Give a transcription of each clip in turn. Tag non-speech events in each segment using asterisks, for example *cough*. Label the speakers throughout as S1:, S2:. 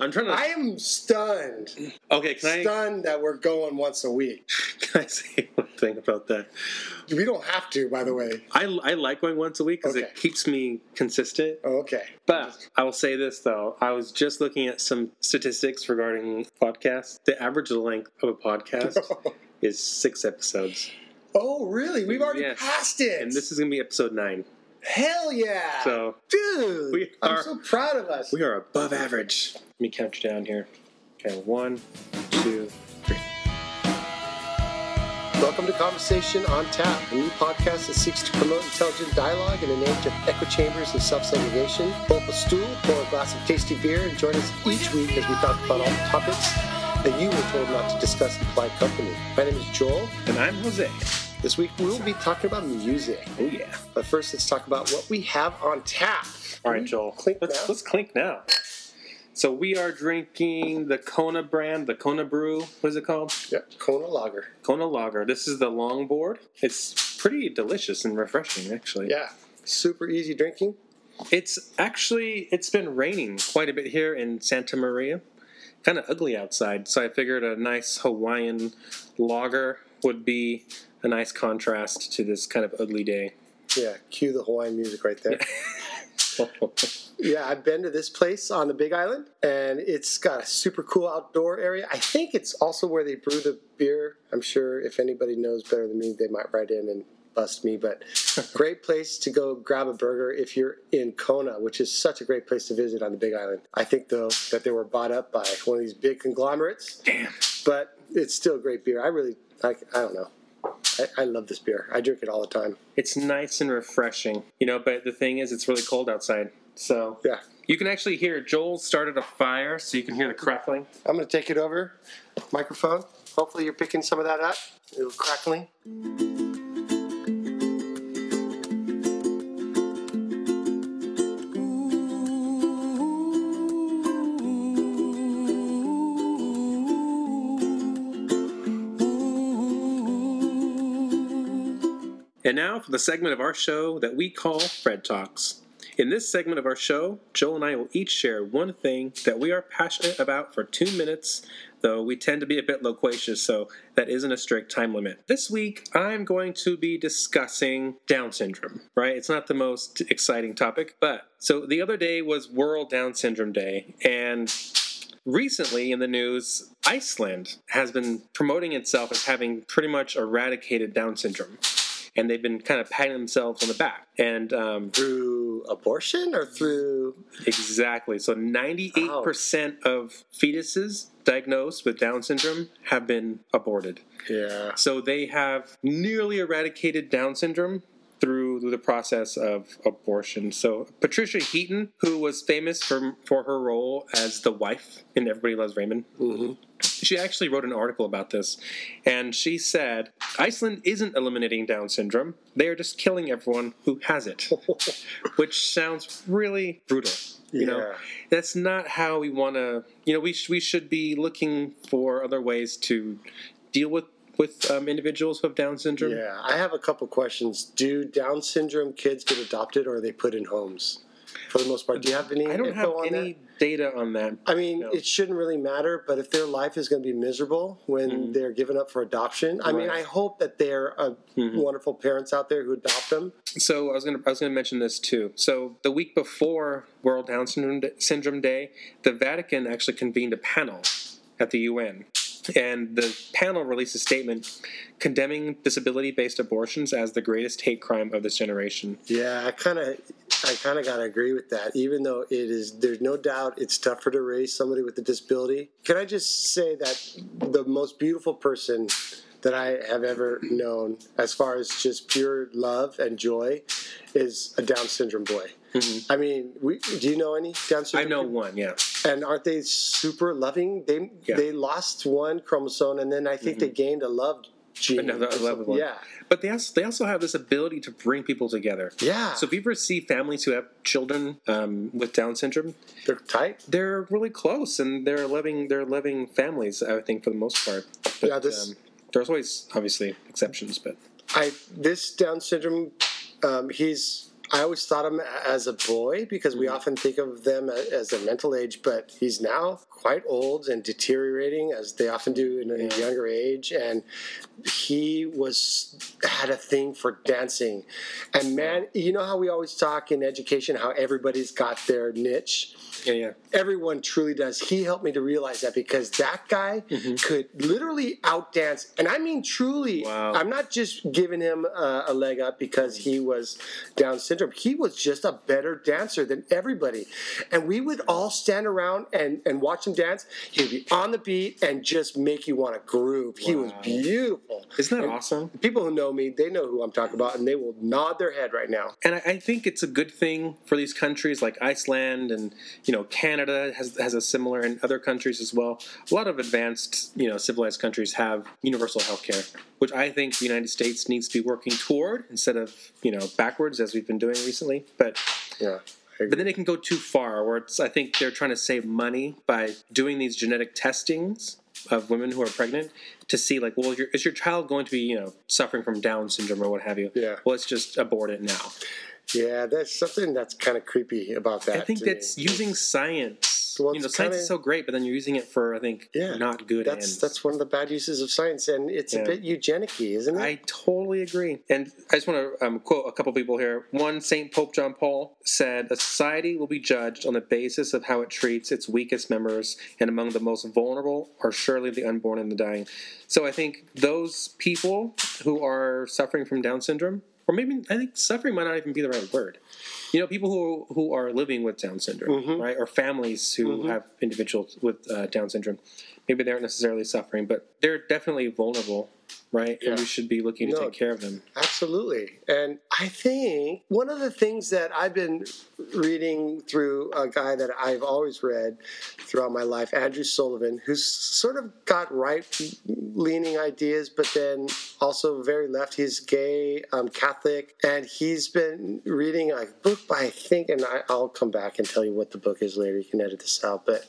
S1: I'm trying to.
S2: I am stunned.
S1: okay, can I
S2: Stunned that we're going once a week. *laughs*
S1: can I say one thing about that?
S2: We don't have to, by the way.
S1: I, I like going once a week because
S2: Okay.
S1: it keeps me consistent.
S2: Oh, okay.
S1: But I will say this though, I was just looking at some statistics regarding podcasts. The average length of a podcast *laughs* is six episodes,
S2: oh, really? We've already
S1: Yes.
S2: passed it.
S1: and this is going to be episode nine.
S2: Hell yeah.
S1: So
S2: Dude,
S1: We
S2: I'm
S1: are-
S2: so proud of us.
S1: we are above average. Let me count you down here. Okay, one, two, three.
S2: Welcome to Conversation on Tap, a new podcast that seeks to promote intelligent dialogue in an age of echo chambers and self-segregation. Pull up a stool, pour a glass of tasty beer, and join us each week as we talk about all the topics that you were told not to discuss in polite company. My name is Joel.
S1: And I'm Jose.
S2: This week we will be talking about music.
S1: Oh yeah.
S2: But first, let's talk about what we have on tap.
S1: All right, Joel.
S2: Clink
S1: let's
S2: now.
S1: let's clink now. So we are drinking the Kona brand, the Kona Brew. What is it called?
S2: Yep, Kona Lager.
S1: Kona Lager. This is the longboard. It's pretty delicious and refreshing, actually.
S2: Yeah, super easy drinking.
S1: It's actually it's been raining quite a bit here in Santa Maria. Kind of ugly outside, so I figured a nice Hawaiian lager would be a nice contrast to this kind of ugly day.
S2: Yeah, cue the Hawaiian music right there. *laughs* Yeah, I've been to this place on the Big Island, and it's got a super cool outdoor area. I think it's also where they brew the beer. I'm sure if anybody knows better than me, they might write in and bust me. But *laughs* great place to go grab a burger if you're in Kona, which is such a great place to visit on the Big Island. I think though that they were bought up by one of these big conglomerates,
S1: Damn.
S2: but it's still great beer. I really, I, I don't know. I, I love this beer. I drink it all the time.
S1: It's nice and refreshing, you know. But the thing is, it's really cold outside, so
S2: Yeah.
S1: you can actually hear Joel started a fire, so you can hear the crackling.
S2: I'm to take it over. Microphone. Hopefully, you're picking some of that up. A little crackling.
S1: And now for the segment of our show that we call Fred Talks. In this segment of our show, Joel and I will each share one thing that we are passionate about for two minutes, though we tend to be a bit loquacious, so that isn't a strict time limit. This week, I'm going to be discussing Down syndrome, right? It's not the most exciting topic, but so the other day was World Down Syndrome Day, and recently in the news, Iceland has been promoting itself as having pretty much eradicated Down syndrome. And they've been kind of patting themselves on the back. And um,
S2: Through abortion or through.
S1: exactly. So 98% of fetuses diagnosed with Down syndrome have been aborted.
S2: Yeah.
S1: So they have nearly eradicated Down syndrome through the process of abortion. So Patricia Heaton, who was famous for for her role as the wife in Everybody Loves Raymond,
S2: hmm
S1: she actually wrote an article about this, and she said Iceland isn't eliminating Down syndrome; they are just killing everyone who has it, *laughs* which sounds really brutal. You know, that's not how we want to. You know, we sh- we should be looking for other ways to deal with with um, individuals who have Down syndrome.
S2: Yeah. I have a couple questions. Do Down syndrome kids get adopted or are they put in homes? For the most part. Do you have any
S1: I don't have any
S2: that?
S1: data on that.
S2: I mean,
S1: No.
S2: it shouldn't really matter, but if their life is going to be miserable when
S1: Mhm.
S2: they're given up for adoption, I mean, I hope that there are
S1: Mhm.
S2: wonderful parents out there who adopt them.
S1: So I was gonna I was gonna mention this too. So the week before World Down Syndrome Day, the Vatican actually convened a panel at the UN, and the panel released a statement condemning disability-based abortions as the greatest hate crime of this generation.
S2: Yeah, I kind of, I kind of got to agree with that. Even though it is, there's no doubt it's tougher to raise somebody with a disability. Can I just say that the most beautiful person that I have ever known, as far as just pure love and joy, is a Down syndrome boy.
S1: Mhm.
S2: I mean, we, do you know any Down syndrome?
S1: I know
S2: people?
S1: one, yeah.
S2: And aren't they super loving? They
S1: Yeah.
S2: they lost one chromosome, and then I think they gained a love gene.
S1: Another 11 one.
S2: Yeah,
S1: But they also, they also have this ability to bring people together.
S2: yeah.
S1: So if you ever see families who have children um, with Down syndrome,
S2: they're tight.
S1: they're really close and they're loving they're living families. I think for the most part. But,
S2: Yeah, this-
S1: um, there's always obviously exceptions, but
S2: I this Down syndrome, um, he's I always thought him as a boy because we mm-hmm. often think of them as a mental age, but he's now quite old and deteriorating as they often do in a younger age. And he was had a thing for dancing. And man, you know how we always talk in education how everybody's got their niche
S1: Yeah, yeah.
S2: everyone truly does. He helped me to realize that because that guy mm-hmm. could literally outdance, and I mean truly.
S1: Wow.
S2: I'm not just giving him a, a leg up because he was Down syndrome. He was just a better dancer than everybody, and we would all stand around and and watch him dance. He would be on the beat and just make you want to groove. He was beautiful.
S1: Isn't that
S2: And
S1: awesome?
S2: People who know me, they know who I'm talking about, and they will nod their head right now.
S1: And I, I think it's a good thing for these countries like Iceland and you know Canada has has a similar and other countries as well. A lot of advanced you know civilized countries have universal health care, which I think the United States needs to be working toward instead of you know backwards as we've been doing recently. But
S2: Yeah.
S1: But then it can go too far where it's I think they're trying to save money by doing these genetic testings of women who are pregnant to see like well your, is your child going to be you know suffering from Down syndrome or what have you?
S2: Yeah.
S1: Well, let's just abort it now.
S2: Yeah, that's something that's kind of creepy about that.
S1: I think
S2: to me.
S1: that's using science.
S2: Well,
S1: you know, science
S2: kinda-
S1: is so great, but then you're using it for I think
S2: Yeah,
S1: not good
S2: That's
S1: ends.
S2: that's one of the bad uses of science, and it's
S1: Yeah.
S2: a bit eugenic-y, isn't it?
S1: I totally agree. And I just want to um, quote a couple people here. One, St. Pope John Paul said, A society will be judged on the basis of how it treats its weakest members, and among the most vulnerable are surely the unborn and the dying. So I think those people who are suffering from Down syndrome, or maybe I think suffering might not even be the right word. You know, people who who are living with Down syndrome,
S2: Mhm.
S1: right, or families who
S2: Mhm.
S1: have individuals with uh, Down syndrome. Maybe they aren't necessarily suffering, but they're definitely vulnerable, right?
S2: Yeah.
S1: And we should be looking to
S2: No.
S1: take care of them.
S2: Absolutely. And I think one of the things that I've been reading through a guy that I've always read throughout my life, Andrew Sullivan, who's sort of got right leaning ideas, but then also very left. He's gay, um, Catholic, and he's been reading a book by, I think, and I, I'll come back and tell you what the book is later. You can edit this out, but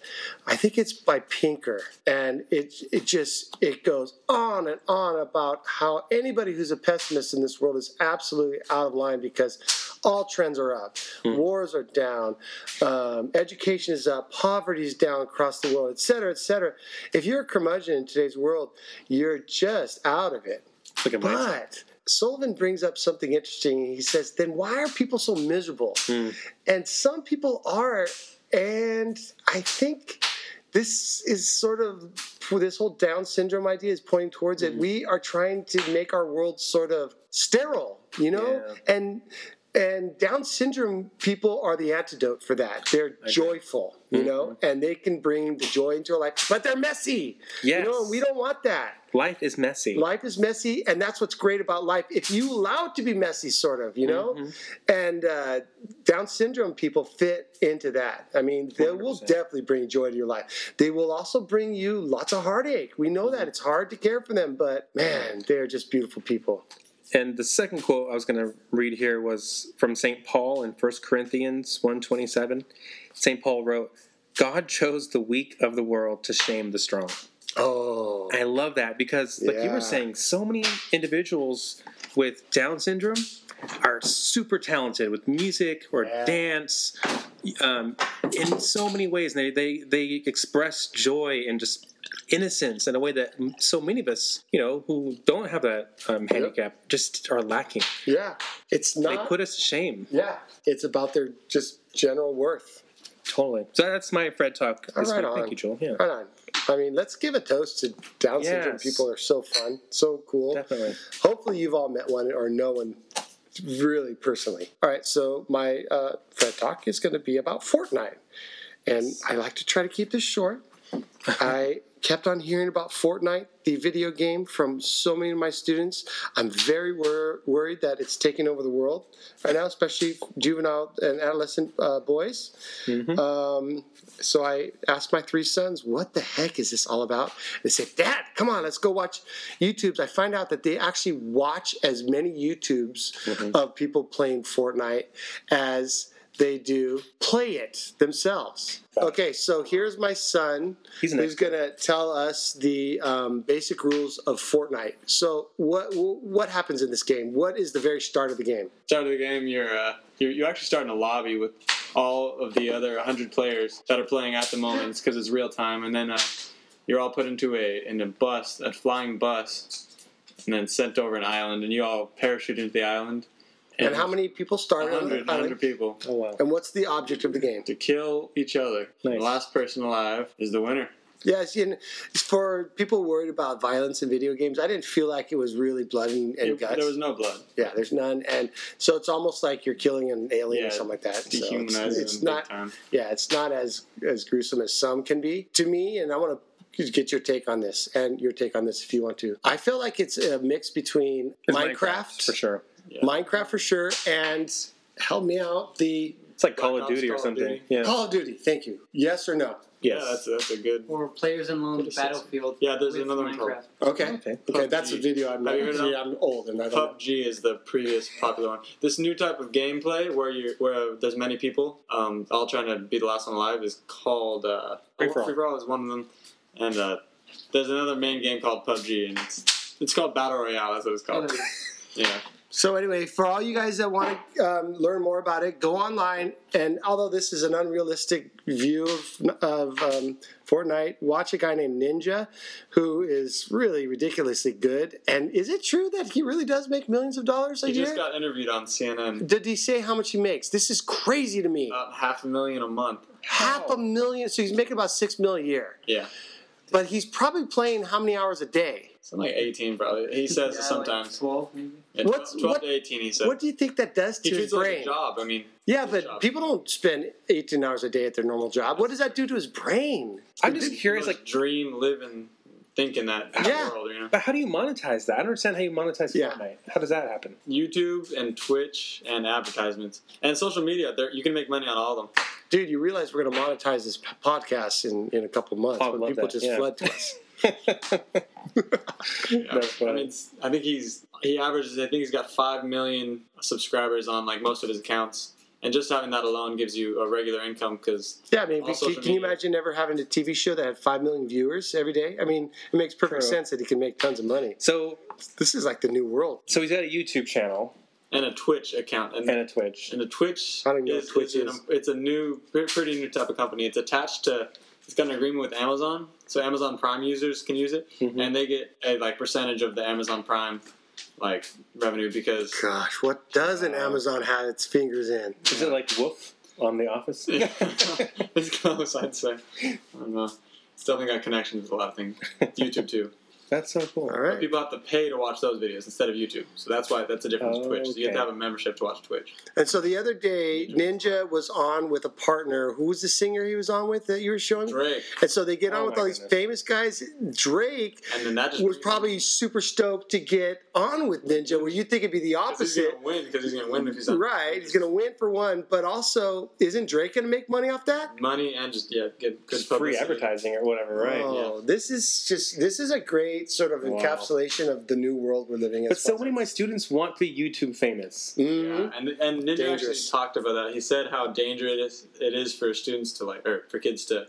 S2: I think it's by Pinker. And it, it just, it goes on and on about how anybody who's a pessimist in this world is absolutely out of line because all trends are up, wars are down, um, education is up, poverty is down across the world, et cetera, et cetera. If you're a curmudgeon in today's world, you're just out of it.
S1: Look
S2: But Sullivan brings up something interesting. He says, then why are people so miserable?
S1: Hmm.
S2: And some people are. And I think this is sort of this whole Down syndrome idea is pointing towards it. Mm. We are trying to make our world sort of sterile, you know? And and Down syndrome people are the antidote for that. They're joyful, you mm-hmm. know, and they can bring the joy into our life, but they're messy.
S1: Yes.
S2: You know, and we don't want that.
S1: Life is messy.
S2: Life is messy, and that's what's great about life. If you allow it to be messy, sort of, you know,
S1: Mm-hmm.
S2: and uh, Down syndrome people fit into that. I mean, they will
S1: 100%.
S2: definitely bring joy to your life. They will also bring you lots of heartache. We know
S1: Mm-hmm.
S2: that it's hard to care for them, but man, they're just beautiful people.
S1: And the second quote I was going to read here was from St. Paul in 1 Corinthians 1.27. St. Paul wrote, God chose the weak of the world to shame the strong.
S2: Oh,
S1: I love that because, like you were saying, so many individuals with Down syndrome are super talented with music or
S2: Yeah.
S1: dance um, in so many ways. They, they, they express joy and just innocence in a way that so many of us, you know, who don't have that um, handicap just are lacking.
S2: yeah, it's not.
S1: They put us to shame.
S2: yeah, it's about their just general worth.
S1: Totally. So that's my Fred talk.
S2: Right.
S1: Thank you, Joel. Yeah,
S2: Right on. I mean, let's give a toast to Down syndrome
S1: Yes.
S2: people. Are so fun, so cool.
S1: definitely.
S2: Hopefully, you've all met one or know one really personally. All right, so my uh, Fred talk is going to be about Fortnite, and I like to try to keep this short. *laughs* I kept on hearing about Fortnite, the video game, from so many of my students. I'm very wor- worried that it's taking over the world right now, especially juvenile and adolescent uh, boys. Um, so I asked my three sons, "What the heck is this all about?" They said, "Dad, come on, let's go watch YouTubes." I find out that they actually watch as many YouTubes of people playing Fortnite as they do play it themselves. Okay, so here's my son
S1: He's
S2: who's going to tell us the um, basic rules of Fortnite. So, what what happens in this game? What is the very start of the game?
S3: Start of the game, you're uh, you're, you actually start in a lobby with all of the other 100 players that are playing at the moment because it's real time, and then uh, you're all put into a in a bus, a flying bus, and then sent over an island, and you all parachute into the island.
S2: And, how many people start on
S3: 100,
S2: the island?
S3: 100 people
S1: Oh wow.
S2: And what's the object of the game?
S3: to kill each other.
S1: Nice.
S3: The last person alive is the winner.
S2: Yes, and for people worried about violence in video games, I didn't feel like it was really blood and, and
S3: It-
S2: guts.
S3: there was no blood.
S2: yeah, there's none, and so it's almost like you're killing an alien or something like that. So it's, it's
S3: them
S2: not,
S3: big time.
S2: yeah, it's not as as gruesome as some can be to me. And I want to get your take on this and your take on this if you want to. I feel like it's a mix between
S1: It's
S2: Minecraft,
S1: for sure.
S3: Yeah.
S2: Minecraft for sure, and help me out the
S1: It's like Call of Duty or
S3: Call of
S1: something.
S3: Duty.
S1: Yeah.
S2: Call of Duty. Thank you. Yes or no?
S1: yes.
S3: Yeah, that's a, that's a good.
S4: Or Players Unknown
S3: What is
S4: Battlefield.
S3: Yeah, there's
S4: with
S3: another one called-
S4: Minecraft.
S2: Okay.
S1: Okay.
S2: Okay, that's a video I'm not.
S3: Have you heard of
S2: I'm old and I don't. know.
S3: PUBG is the previous popular one. This new type of gameplay where you where there's many people, um, all trying to be the last one alive is called uh,
S1: Free for all.
S3: Free for all is one of them, and uh, there's another main game called PUBG, and it's it's called Battle Royale. That's what it's called. *laughs* Yeah,
S2: So anyway, for all you guys that want to um, learn more about it, go online. And although this is an unrealistic view of, of um, Fortnite, watch a guy named Ninja, who is really ridiculously good. And is it true that he really does make millions of dollars a
S3: he
S2: year?
S3: just got interviewed on CNN.
S2: Did he say how much he makes? This is crazy to me.
S3: About half a million a month.
S2: Half a million. So he's making about six million a year.
S3: Yeah,
S2: But he's probably playing how many hours a day?
S3: Something like 18 probably. He *laughs* says
S4: Yeah,
S3: sometimes.
S4: Like 12 maybe.
S3: Yeah,
S2: What's-
S3: 12
S2: what-
S3: to 18. He said.
S2: What do you think that does
S3: he
S2: to his
S3: treats it like
S2: brain?
S3: a job. I mean,
S2: Yeah, but
S3: job.
S2: people don't spend 18 hours a day at their normal job. What does that do to his brain?
S1: I'm just curious,
S3: like
S1: like,
S3: dream, live, and think in that
S2: Yeah.
S3: world. You know.
S1: but how do you monetize that? I don't understand how you monetize
S2: Yeah.
S1: Fortnite. How does that happen?
S3: YouTube and Twitch and advertisements and social media. There, you can make money on all of them.
S2: Dude, you realize we're going to monetize this podcast in, in a couple months
S1: Oh,
S2: when people
S1: that,
S2: just
S1: yeah.
S2: flood to us. *laughs*
S3: Yeah. *laughs*
S1: That's
S3: I
S1: funny.
S3: mean, it's- I think he's he averages. I think he's got five million subscribers on like most of his accounts, and just having that alone gives you a regular income because
S2: Yeah, I mean,
S3: All
S2: can,
S3: social
S2: can you imagine never having a TV show that had 5 million viewers every day? I mean, it makes perfect
S1: True.
S2: sense that he can make tons of money.
S1: so,
S2: This is like the new world.
S1: so he's got a YouTube channel
S3: and a Twitch account and.
S1: and a Twitch.
S3: and a Twitch,
S2: I don't know
S3: is,
S2: Twitch
S3: is, an- it's a new, pretty new type of company. It's attached to, it's got an agreement with Amazon, so Amazon Prime users can use it,
S1: Mhm.
S3: and they get a like percentage of the Amazon Prime like revenue because
S2: Gosh, what doesn't
S1: Wow.
S2: Amazon have its fingers in?
S1: Is it like Wolf on The Office? *laughs*
S3: it's close, I'd say. I don't know. It's definitely got connections with a lot of things. *laughs* YouTube too.
S1: That's so cool.
S2: All right.
S3: People have to pay to watch those videos instead of YouTube, so that's why that's a difference with Twitch. So you have to have a membership to watch Twitch.
S2: And so the other day, Ninja was on with a partner. Who was the singer he was on with that you were showing me?
S3: Drake,
S2: And so they get on
S1: Oh
S2: with
S1: my
S2: all these famous guys. Drake
S3: and then that just
S2: was probably super stoked to get on with Ninja, where you think it'd be the
S3: 'cause he's
S2: opposite.
S3: gonna win because he's gonna win if he's on
S2: Right, he's going to win for one, but also, isn't Drake going to make money off that?
S3: money and just yeah, get good
S1: Free
S3: publicity.
S1: advertising or whatever, right?
S2: Oh, this is just this is a great sort of
S1: Wow.
S2: encapsulation of the new world we're living in.
S1: But so many of my students want to be YouTube famous.
S2: Mhm.
S3: Yeah, and and Ninja
S2: Dangerous.
S3: actually talked about that. He said how dangerous it is for students to like, or for kids to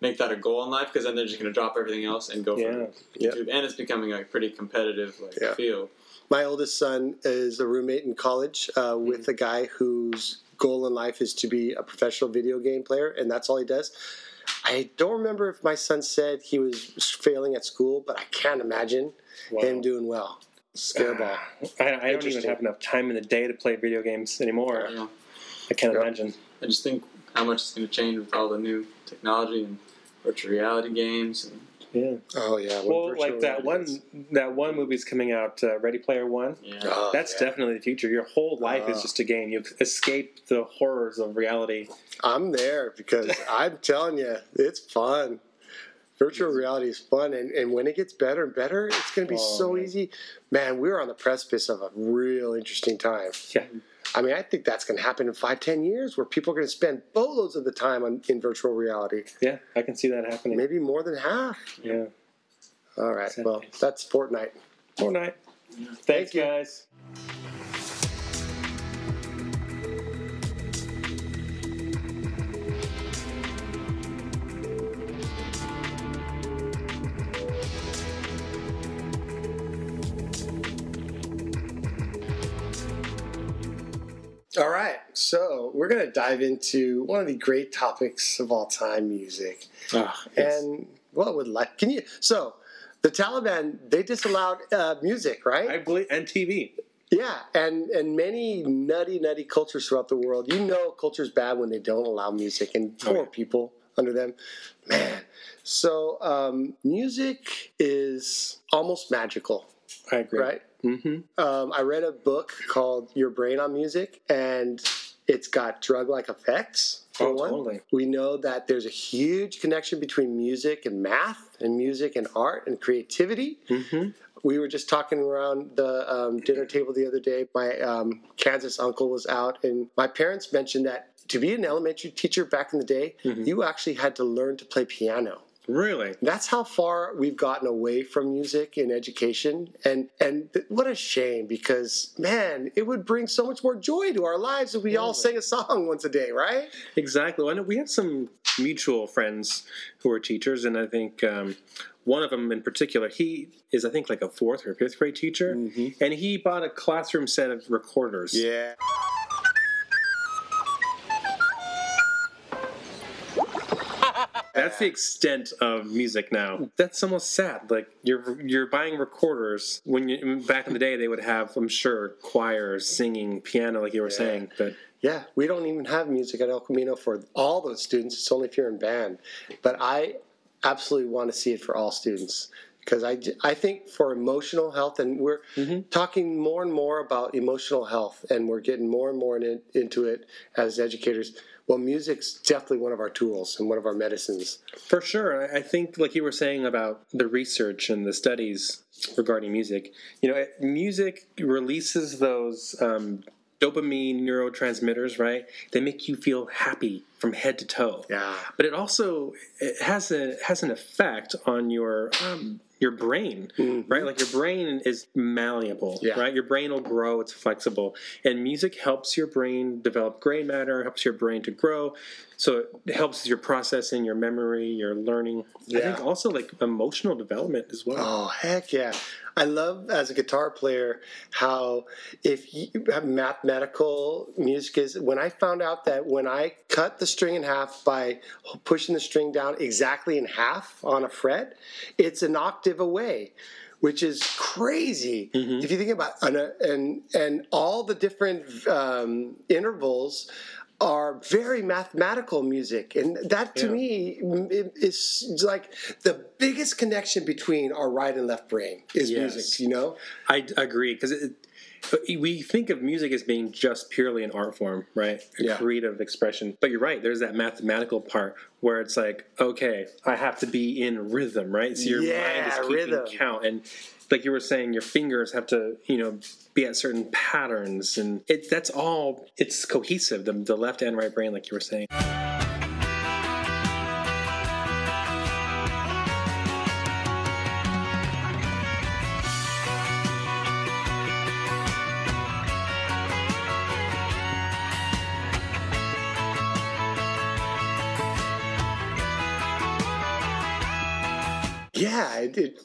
S3: make that a goal in life because then they're just going to drop everything else and go for
S1: Yeah.
S2: Yep.
S3: YouTube. And it's becoming a pretty competitive like
S2: Yeah.
S3: field.
S2: My oldest son is a roommate in college uh,
S1: Mm-hmm.
S2: with a guy whose goal in life is to be a professional video game player, and that's all he does. I don't remember if my son said he was failing at school, but I can't imagine
S1: Wow.
S2: him doing well. Scareball. *sighs*
S1: I, I don't even have enough time in the day to play video games anymore.
S3: You know,
S1: I can't
S2: Yep.
S1: imagine.
S3: I just think how much it's going to change with all the new technology and virtual reality games. And,
S1: Yeah.
S2: Oh yeah. when
S1: Well, like that
S2: reality is-
S1: one, that one movie's coming out, uh, Ready Player One.
S3: yeah.
S2: Oh,
S1: That's
S2: yeah.
S1: definitely the future. Your whole life
S2: Oh.
S1: is just a game. You escape the horrors of reality.
S2: I'm there because *laughs* I'm telling you, it's fun. Virtual reality is fun, and, and when it gets better and better, it's going to be
S1: Oh,
S2: so
S1: man.
S2: easy. Man, we're on the precipice of a real interesting time.
S1: Yeah.
S2: I mean, I think that's going to happen in five, ten years, where people are going to spend boatloads of the time on, in virtual reality,
S1: Yeah, I can see that happening.
S2: maybe more than half.
S1: Yeah.
S2: All right, well, that's Fortnite.
S1: Fortnite.
S2: Thank
S1: Thanks,
S2: you.
S1: guys.
S2: All right, so we're going to dive into one of the great topics of all time music.
S1: Oh, yes.
S2: And what would like, can you, so the Taliban, they disallowed uh, music, right?
S1: I believe and TV.
S2: Yeah, and and many nutty, nutty cultures throughout the world. You know, culture's bad when they don't allow music, and
S1: Oh,
S2: poor
S1: yeah.
S2: people under them, man. So um, music is almost magical,
S1: I agree.
S2: right?
S1: Mm-hmm.
S2: Um, I read a book called Your Brain on Music, and it's got drug-like effects. For
S1: Oh,
S2: one.
S1: totally.
S2: We know that there's a huge connection between music and math, and music and art and creativity
S1: Mm-hmm.
S2: we were just talking around the um, dinner table the other day. My um, Kansas uncle was out, and my parents mentioned that to be an elementary teacher back in the day,
S1: Mhm.
S2: you actually had to learn to play piano.
S1: Really?
S2: That's how far we've gotten away from music in education, and and th- what a shame because man, it would bring so much more joy to our lives if we all sang a song *laughs* once a day, right?
S1: Exactly. Well, we have some mutual friends who are teachers, and I think um, one of them in particular, he is, I think, like a fourth or fifth grade teacher, and he bought a classroom set of recorders.
S2: Yeah.
S1: That's the extent of music now. That's almost sad. Like you're you're buying recorders when you back in the day they would have, I'm sure, choirs singing piano, like you were
S2: Yeah.
S1: saying. But
S2: Yeah, we don't even have music at El Camino for all those students. It's only if you're in band. But I absolutely want to see it for all students because I, I think for emotional health, and we're
S1: Mhm.
S2: talking more and more about emotional health, and we're getting more and more in, into it as educators. Well, music's definitely one of our tools and one of our medicines.
S1: For sure. I think, like you were saying about the research and the studies regarding music, you know, music releases those um, dopamine neurotransmitters, right? They make you feel happy from head to toe.
S2: Yeah.
S1: But it also it has a has an effect on your um, your brain,
S2: Mhm.
S1: right? Like your brain is malleable,
S2: Yeah.
S1: right? Your brain will grow; it's flexible, and music helps your brain develop gray matter, helps your brain to grow. So it helps your processing, your memory, your learning. I think also like emotional development as well.
S2: Oh heck yeah! I love as a guitar player how if you have mathematical music is when I found out that when I cut the string in half by pushing the string down exactly in half on a fret, it's an octave away. Which is crazy
S1: Mhm.
S2: if you think about and and and all the different um, intervals are very mathematical music, and that to
S1: Yeah.
S2: me is like the biggest connection between our right and left brain is
S1: Yes.
S2: music. You know,
S1: i agree because we think of music as being just purely an art form, right? A
S2: Yeah.
S1: creative expression. But you're right. There's that mathematical part where it's like, okay, I have to be in rhythm, right? So your mind
S2: Yeah,
S1: is keeping
S2: rhythm.
S1: count, and like you were saying, your fingers have to, you know, be at certain patterns, and it that's all. It's cohesive. The, the left and right brain, like you were saying.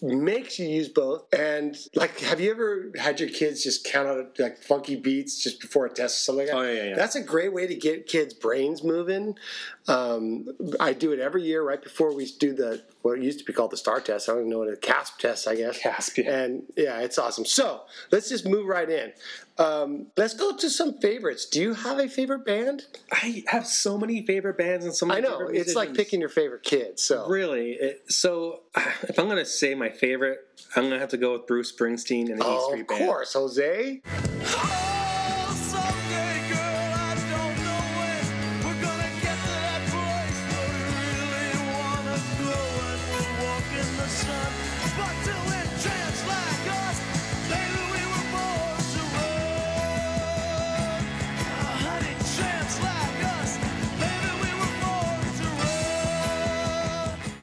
S2: Makes you use both. And like, have you ever had your kids just count out like funky beats just before a test or something like that?
S1: Oh yeah, yeah. yeah.
S2: That's a great way to get kids' brains moving. Um, I do it every year right before we do the what used to be called the STAR test. I don't even know what a CASP test, I guess.
S1: Caspian.
S2: And yeah, it's awesome. So let's just move right in. Um, let's go to some favorites. Do you have a favorite band?
S1: I have so many favorite bands and so many.
S2: I know it's like picking your favorite kid. So
S1: Really? It, so, *sighs* if I'm going to say my favorite, I'm going to have to go with Bruce Springsteen and the E
S2: oh,
S1: Street
S2: of course, Jose.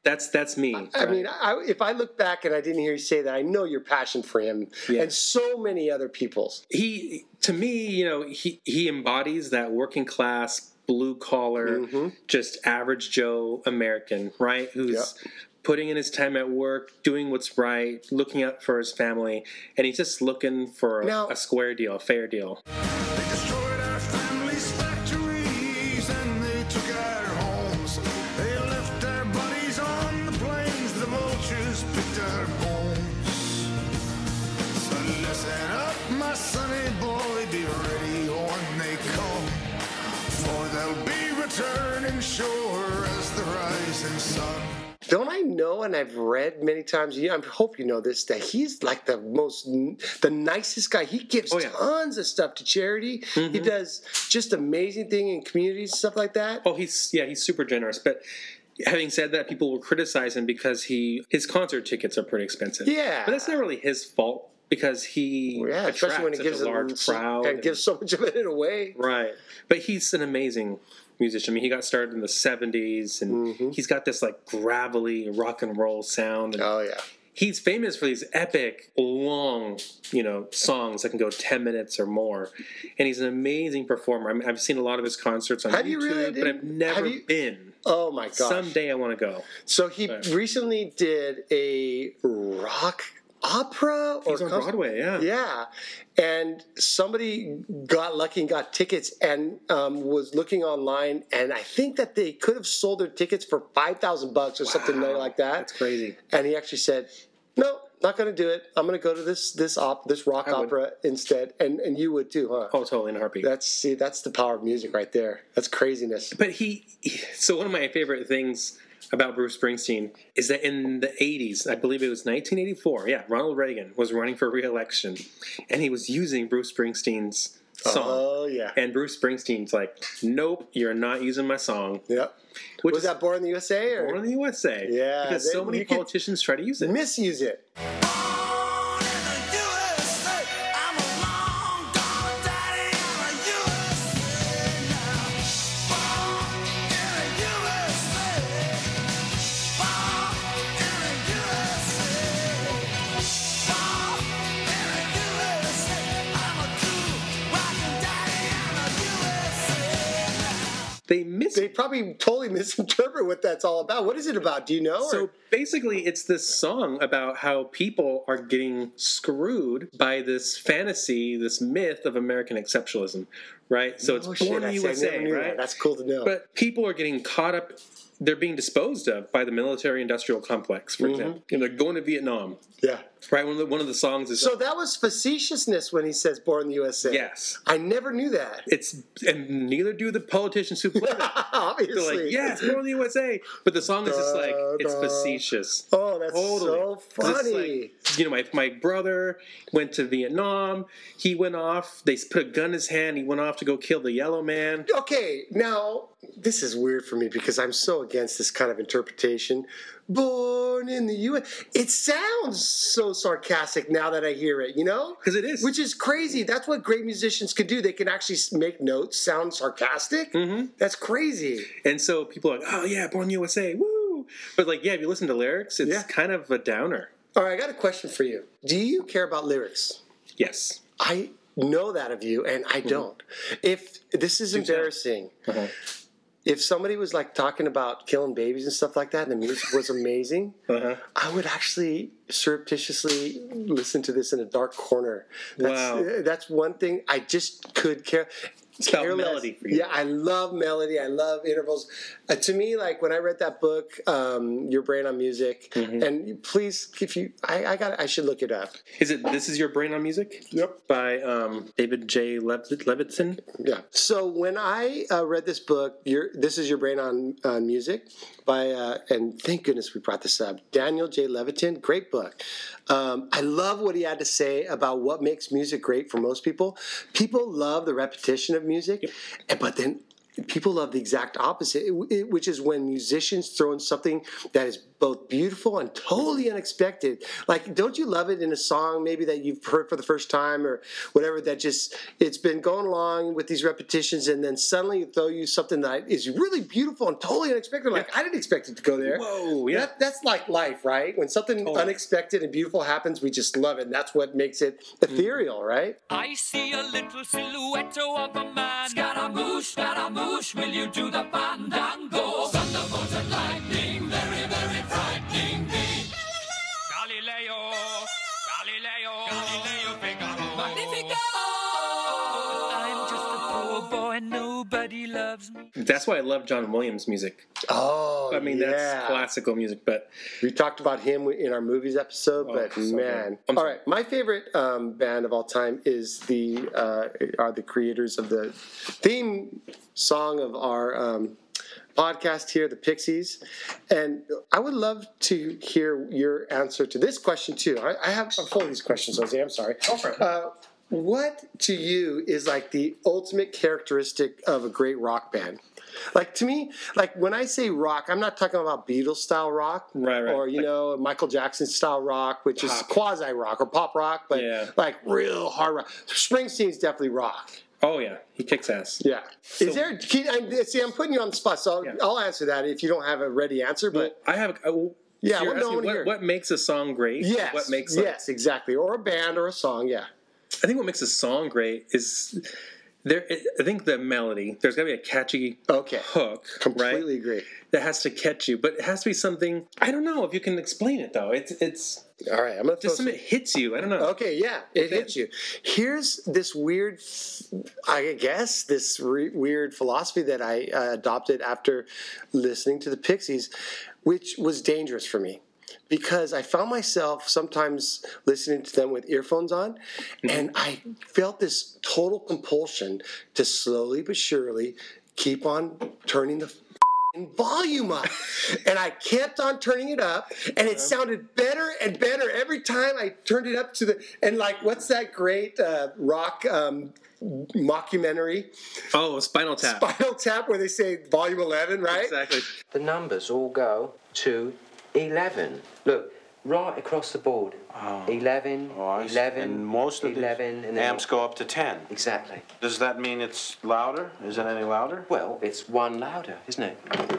S1: That's that's me.
S2: I
S1: right?
S2: mean, I, if I look back and I didn't hear you say that, I know your passion for him
S1: Yeah.
S2: and so many other people's.
S1: he to me, you know, he he embodies that working class, blue collar,
S2: Mhm.
S1: just average Joe American, right? Who's
S2: Yeah.
S1: putting in his time at work, doing what's right, looking out for his family, and he's just looking for a,
S2: Now-
S1: a square deal, a fair deal.
S5: Sure as the rising sun.
S2: Don't I know, and I've read many times. You, I hope you know this that he's like the most, the nicest guy. He gives
S1: Oh, yeah.
S2: tons of stuff to charity. He mm-hmm. does just amazing thing in communities, stuff like that.
S1: Oh, he's yeah, he's super generous. But having said that, people will criticize him because he his concert tickets are pretty expensive.
S2: Yeah.
S1: but that's not really his fault because he
S2: Yeah, especially when he gives
S1: a large
S2: it so-
S1: crowd
S2: and gives so much of it away.
S1: Right. But he's an amazing musician. I mean, he got started in the 70s and mm-hmm. he's got this like gravelly rock and roll sound. And
S2: Oh yeah.
S1: he's famous for these epic, long, you know, songs that can go 10 minutes or more. And he's an amazing performer. I mean, I've seen a lot of his concerts on
S2: Have
S1: YouTube,
S2: you really,
S1: but I've never
S2: Have you-
S1: been.
S2: Oh my god!
S1: Someday I want to go.
S2: So he
S1: Right.
S2: recently did a rock opera or
S1: He's on
S2: concert-
S1: Broadway, yeah.
S2: Yeah, and somebody got lucky and got tickets and um, was looking online, and I think that they could have sold their tickets for five thousand bucks or something like that.
S1: That's crazy.
S2: And he actually said, "No, not going to do it. I'm going to go to this this op this rock
S1: I would.
S2: opera instead." And and you would too, huh?
S1: Oh, totally in a heartbeat.
S2: That's see, that's the power of music right there. That's craziness.
S1: But he- so one of my favorite things about Bruce Springsteen is that in the 80s, I believe it was 1984, yeah, Ronald Reagan was running for re-election and he was using Bruce Springsteen's song.
S2: Oh yeah.
S1: and Bruce Springsteen's like, "Nope, you're not using my song."
S2: Yep.
S1: Which
S2: Was
S1: is
S2: that Born in the USA or
S1: born in the USA?
S2: Yeah,
S1: because so many politicians try to use it.
S2: misuse it?
S1: Miss
S2: They probably totally *laughs* misinterpret what that's all about. What is it about? Do you know?
S1: So
S2: or-
S1: basically, it's this song about how people are getting screwed by this fantasy, this myth of American exceptionalism, right? So it's
S2: Oh, shit,
S1: born in the
S2: see, I never
S1: USA, right?
S2: that. That's cool to know.
S1: But people are getting caught up. They're being disposed of by the military-industrial complex, for mm-hmm. example. And they're going to Vietnam,
S2: yeah.
S1: right? One of the, one of the songs is
S2: So that was facetiousness when he says "Born in the USA."
S1: yes.
S2: I never knew that.
S1: It's and neither do the politicians who *laughs* play it.
S2: Obviously.
S1: They're like, yes, born in the USA, but the song is just like it's facetious.
S2: Oh, that's
S1: Totally.
S2: so
S1: it's
S2: funny.
S1: like, you know, my, my brother went to Vietnam. He went off. They put a gun in his hand. He went off to go kill the yellow man.
S2: okay, now this is weird for me because I'm so against this kind of interpretation. Born in the U.S. It sounds so sarcastic now that I hear it. You know,
S1: Because it is.
S2: which is crazy. That's what great musicians can do. They can actually make notes sound sarcastic.
S1: Mm-hmm.
S2: That's crazy.
S1: and so people are like, oh, yeah, born USA. Woo. But like, yeah, if you listen to lyrics, it's
S2: Yeah.
S1: kind of a downer.
S2: All right, I got a question for you. Do you care about lyrics?
S1: Yes.
S2: I know that of you, and I don't. If this is embarrassing,
S1: Uh-huh.
S2: if somebody was like talking about killing babies and stuff like that, and the music was amazing,
S1: Uh-huh.
S2: I would actually surreptitiously listen to this in a dark corner. That's,
S1: Wow.
S2: that's one thing I just could care.
S1: It's about
S2: care less.
S1: melody for you.
S2: Yeah, I love melody. I love intervals. Uh, to me, like when I read that book, um, Your Brain on Music,
S1: Mm-hmm.
S2: and please, if you, I, I got, I should look it up.
S1: Is it This Is Your Brain on Music?
S2: Yep.
S1: By um, David J. Lev- Levittson.
S2: Yeah. So when I uh, read this book, your this is your brain on on music by uh, and thank goodness we brought this up. Daniel J. Levitin, great book. Um, I love what he had to say about what makes music great for most people. People love the repetition of music, and- but then people love the exact opposite, it- it- which is when musicians throw in something that is both beautiful and totally unexpected. Like, don't you love it in a song maybe that you've heard for the first time or whatever that just it's been going along with these repetitions, and then suddenly you throw you something that is really beautiful and totally unexpected. Like, I didn't expect it to go there.
S1: Whoa, yeah.
S2: That, that's like life, right? When something
S1: Totally.
S2: unexpected and beautiful happens, we just love it. And that's what makes it mm-hmm. ethereal, right?
S6: I see a little silhouette of a man. Scaramouche, Scaramouche, will you do the fandango? Thunderbolt and lightning, loves loves me.
S1: That's why I love John Williams music.
S2: Oh,
S1: I mean,
S2: yeah.
S1: that's classical music, but
S2: We talked about him in our movies episode,
S1: Oh,
S2: but
S1: so
S2: man,
S1: good. I'm
S2: all
S1: sorry.
S2: right. My favorite um, band of all time is the uh, are the creators of the theme song of our um, podcast here, the Pixies, and I would love to hear your answer to this question too. I, I have I'm full of these questions, Jose. I'm sorry.
S1: Go for it.
S2: Uh, what to you is like the ultimate characteristic of a great rock band? Like to me, like when I say rock, I'm not talking about Beatles style rock,
S1: Right, right.
S2: or you
S1: Like-
S2: know Michael Jackson style rock, which is quasi rock or pop rock, but
S1: Yeah.
S2: like real hard rock. Springsteen's definitely rock.
S1: oh yeah, he kicks ass.
S2: Yeah. is there? Can, I, see, I'm putting you on the spot, so I'll,
S1: Yeah.
S2: I'll answer that if you don't have a ready answer.
S1: But
S2: But
S1: I have. I, well,
S2: Yeah,
S1: so
S2: well, no,
S1: what, what makes a song great?
S2: yes,
S1: What makes? Like,
S2: yes, exactly, or a band or a song. Yeah.
S1: I think what makes a song great is there. I think the melody. There's got to be a catchy
S2: Okay.
S1: hook,
S2: Completely
S1: right?
S2: agree.
S1: That has to catch you, but it has to be something. I don't know if you can explain it though. It's it's
S2: All right, I'm gonna
S1: just
S2: some,
S1: something that hits you. I don't know.
S2: Okay, yeah, it hits you. Here's this weird, I guess, this re- weird philosophy that I uh, adopted after listening to the Pixies, which was dangerous for me. Because I found myself sometimes listening to them with earphones on, and I felt this total compulsion to slowly but surely keep on turning the volume up. *laughs* and I kept on turning it up, and it sounded better and better every time I turned it up to the. And like, what's that great uh, rock um, mockumentary,
S1: Oh, Spinal Tap.
S2: Spinal Tap, where they say volume 11, right?
S1: Exactly.
S7: the numbers all go to 11. Look, right across the board. Ah. 11,
S8: Oh,
S7: 11,
S8: and most of
S7: 11,
S8: the
S7: and
S8: amps go up to 10.
S7: Exactly.
S8: Does that mean it's louder? Is it any louder?
S7: Well, it's one louder, isn't it?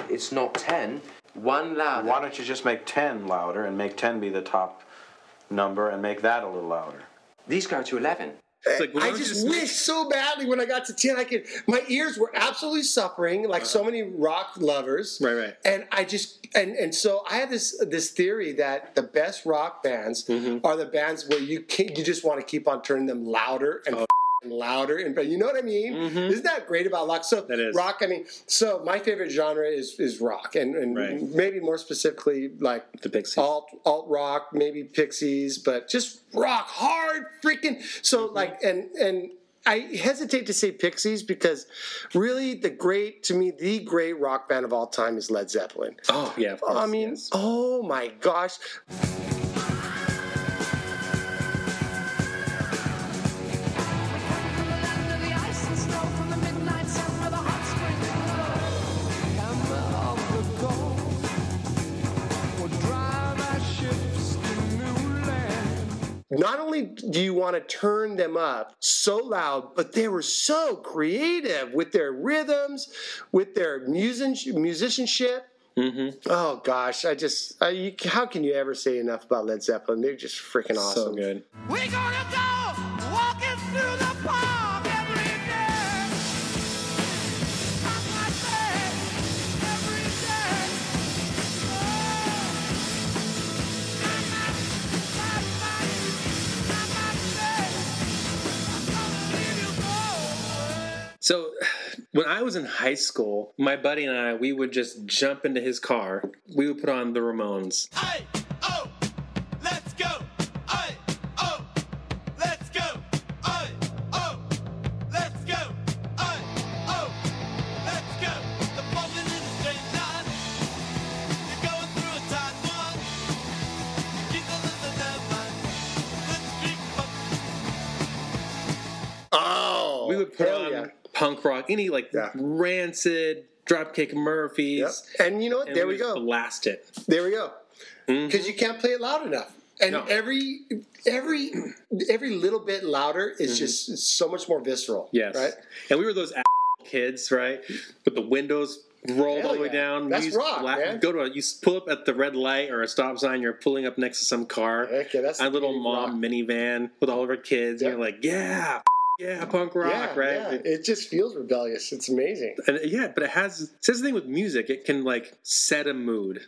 S7: It's not 10, one louder.
S8: Why don't you just make 10 louder and make 10 be the top number and make that a little louder?
S7: These go to 11.
S1: Like,
S2: I just wish so badly when I got to 10, I could. My ears were absolutely suffering, like so many rock lovers.
S1: Right, right.
S2: And I just and and so I have this this theory that the best rock bands
S1: Mm-hmm.
S2: are the bands where you can, you just want to keep on turning them louder and. f***ing Louder and you know what I mean? Isn't that great about rock? So
S1: Mm-hmm. That is.
S2: rock. I mean, so my favorite genre is is rock, and, and
S1: Right.
S2: maybe more specifically like
S1: The Pixies.
S2: alt alt rock, maybe Pixies, but just rock hard, freaking. So
S1: Mm-hmm.
S2: like, and and I hesitate to say Pixies because really the great to me the great rock band of all time is Led Zeppelin.
S1: Oh yeah. Of course,
S2: I mean,
S1: yes.
S2: oh my gosh. Not only do you want to turn them up so loud, but they were so creative with their rhythms, with their music- musicianship.
S1: Mm-hmm.
S2: Oh gosh, I just I, you, how can you ever say enough about Led Zeppelin? They're just freaking awesome.
S1: So good.
S4: We're gonna go walking through the park
S1: So, when I was in high school, my buddy and I, we would just jump into his car. We would put on the Ramones.
S4: Aye, oh, let's go. Aye, oh, let's go. Aye, oh, let's go. Aye, oh, let's go. The falling in a straight line. You're going through a tight one. Keep the little deadline. Let's drink up.
S2: Oh,
S1: We would put on
S2: yeah.
S1: Punk rock, any like
S2: Yeah.
S1: Rancid, Dropkick Murphys.
S2: Yep. And you know what? there
S1: we
S2: we go.
S1: Blast it.
S2: There we go. Mm-hmm. Because you can't play it loud enough. And
S1: No.
S2: every every every little bit louder is mm-hmm. just so much more visceral.
S1: Yes.
S2: Right.
S1: And we were those kids, right? With the windows rolled
S2: Hell
S1: all the way down.
S2: That's rock,
S1: laugh-
S2: man.
S1: Go to a, you pull up at the red light or a stop sign. You're pulling up next to some car.
S2: Okay, that's
S1: a little mom
S2: rock.
S1: minivan with all of her kids.
S2: Yeah.
S1: And you're like, yeah, yeah, punk rock,
S2: yeah,
S1: right?
S2: Yeah. It, just feels rebellious. It's amazing.
S1: And uh, yeah, but it has. Says the thing with music, it can like set a mood.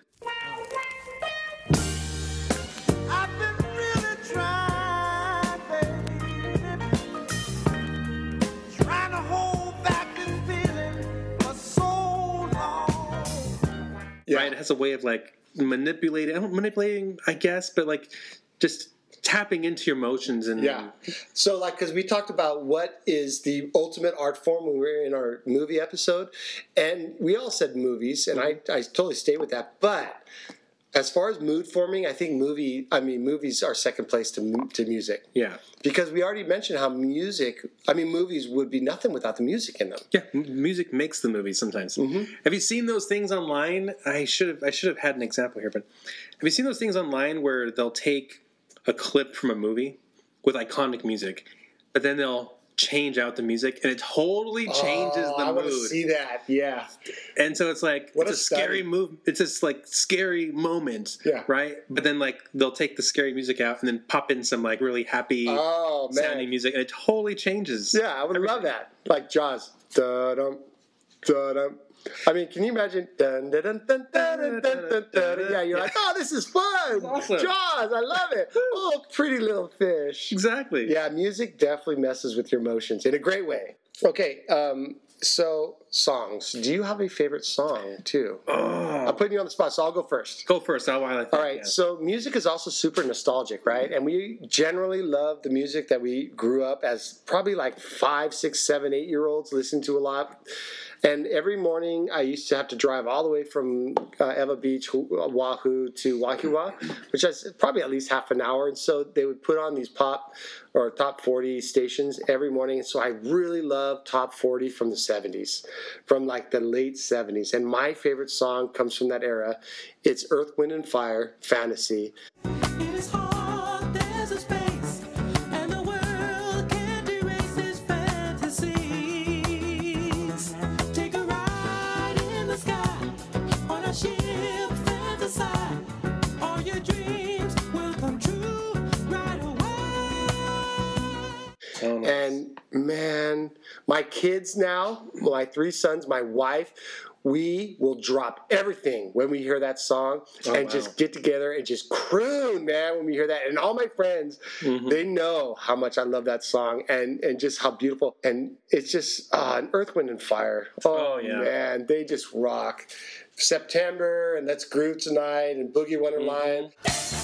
S4: Yeah.
S1: right? It has a way of like manipulating, I'm manipulating, I guess, but like just tapping into your emotions and
S2: Yeah. So, like, because we talked about what is the ultimate art form when we were in our movie episode, and we all said movies, and I, I totally stay with that. But as far as mood forming, I think movie, I mean, movies are second place to to music
S1: yeah,
S2: because we already mentioned how music, I mean, movies would be nothing without the music in them.
S1: yeah. m- Music makes the movie sometimes. Mm-hmm. Have you seen those things online? I should have I should have had an example here, but have you seen those things online where they'll take a clip from a movie with iconic music, but then they'll change out the music and it totally changes
S2: Oh,
S1: the
S2: I
S1: mood.
S2: see that. Yeah.
S1: And so it's like
S2: What
S1: it's
S2: a
S1: a, scary move. It's this like scary moment,
S2: Yeah.
S1: right? But then like they'll take the scary music out and then pop in some like really happy
S2: Oh man.
S1: sounding music, and it totally changes.
S2: Yeah, I would love that. Like Jaws. Da-dum, da-dum. I mean, can you imagine? Dun, dun, dun, yeah, you're like, oh, this is fun.
S1: Awesome.
S2: Jaws, I love it. Oh, pretty little fish.
S1: Exactly.
S2: Yeah, music definitely messes with your emotions in a great way. Okay, um, so songs. Do you have a favorite song too?
S1: Oh.
S2: I'm putting you on the spot, so I'll go first.
S1: Go first. I'll
S2: All right.
S1: Yeah.
S2: So music is also super nostalgic, right? And we generally love the music that we grew up as probably like five, six, seven, eight year olds listen to a lot. And every morning I used to have to drive all the way from uh, Ewa Beach, Oahu to Wahiawa, which is probably at least half an hour. And so they would put on these pop or top 40 stations every morning. And so I really love top 40 from the 70s, from like the late 70s. And my favorite song comes from that era. It's Earth, Wind, and Fire, Fantasy. My kids now, my three sons, my wife, we will drop everything when we hear that song
S1: Oh,
S2: and
S1: wow.
S2: just get together and just croon, man, when we hear that. And all my friends,
S1: Mm-hmm.
S2: they know how much I love that song and, and just how beautiful. And it's just uh, an earth, wind, and fire. Oh,
S1: Oh, yeah.
S2: man, they just rock. September and Let's Groove Tonight and Boogie Wonderland. If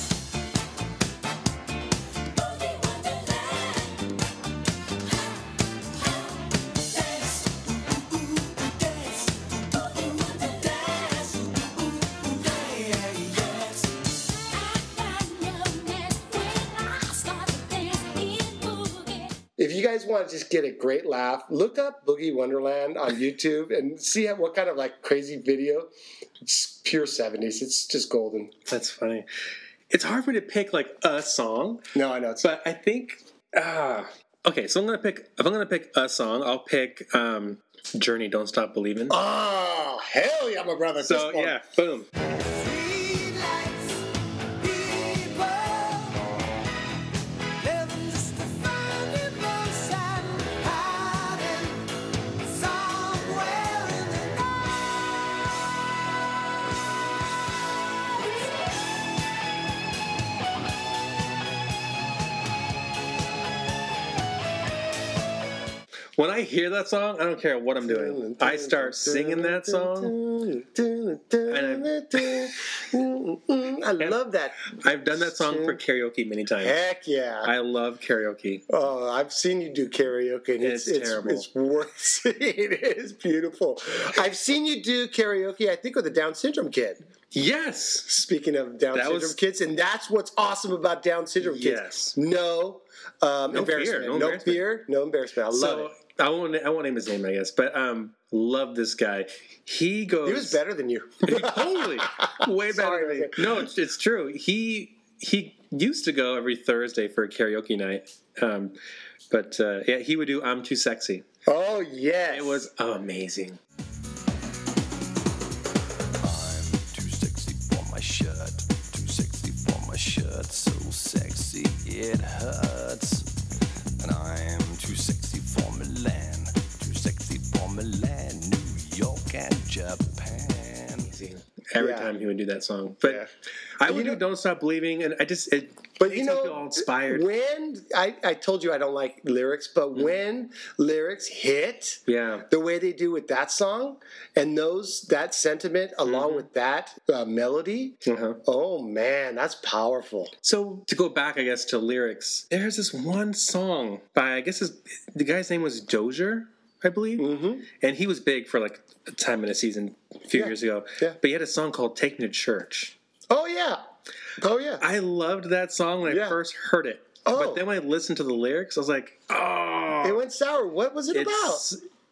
S2: want to just get a great laugh, look up Boogie Wonderland on *laughs* YouTube and see what kind of like crazy video. It's pure 70s. It's just golden.
S1: That's funny. It's hard for me to pick like a song,
S2: No, I know. It's,
S1: but I think. Ah, okay, so I'm gonna pick. If I'm gonna pick a song, I'll pick um, "Journey." Don't stop believing.
S2: oh, hell yeah, my brother.
S1: so yeah, boom. When I hear that song, I don't care what I'm doing. I start singing that song. *laughs*
S2: I love that.
S1: I've done that song for karaoke many times.
S2: Heck yeah.
S1: I love karaoke.
S2: Oh, I've seen you do karaoke, and it's
S1: It's
S2: it's,
S1: terrible.
S2: it's worth. *laughs* It is beautiful. I've seen you do karaoke. I think with a Down syndrome kid.
S1: Yes.
S2: Speaking of Down
S1: That
S2: syndrome
S1: was-
S2: kids, and that's what's awesome about Down syndrome kids.
S1: Yes.
S2: No, um,
S1: No fear, no
S2: No,
S1: embarrassment.
S2: fear. No embarrassment. I love
S1: So
S2: it.
S1: I won't. I won't name his name, I guess, but um, love this guy. He goes.
S2: He was better than you. *laughs*
S1: totally way better
S2: Sorry,
S1: than me. No, it's, it's true. He he used to go every Thursday for a karaoke night. Um, but uh, yeah, he would do "I'm Too Sexy."
S2: Oh yes,
S1: It was amazing.
S9: Too sexy sexy New York, and Japan.
S1: Amazing. Every
S2: Yeah.
S1: time he would do that song, but
S2: Yeah.
S1: I would do "Don't Stop Believing," and I just it
S2: But you know,
S1: feel all inspired.
S2: when I, I told you I don't like lyrics, but when lyrics hit,
S1: yeah,
S2: the way they do with that song and those that sentiment along with that uh, melody,
S1: Uh-huh.
S2: oh man, that's powerful.
S1: So to go back, I guess to lyrics, there's this one song by I guess his, the guy's name was Dozier, I believe, mm-hmm. and he was big for like a time in a season a few
S2: Yeah.
S1: years ago.
S2: Yeah.
S1: But he had a song called "Take Me to Church."
S2: Oh yeah, oh yeah.
S1: I loved that song when
S2: Yeah.
S1: I first heard it.
S2: Oh.
S1: But then when I listened to the lyrics, I was like, oh,
S2: It went sour. What was it about?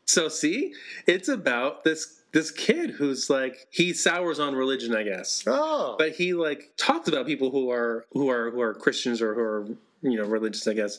S1: so see, it's about this this kid who's like he sours on religion, I guess.
S2: Oh,
S1: but he like talks about people who are who are who are Christians or who are you know religious, I guess,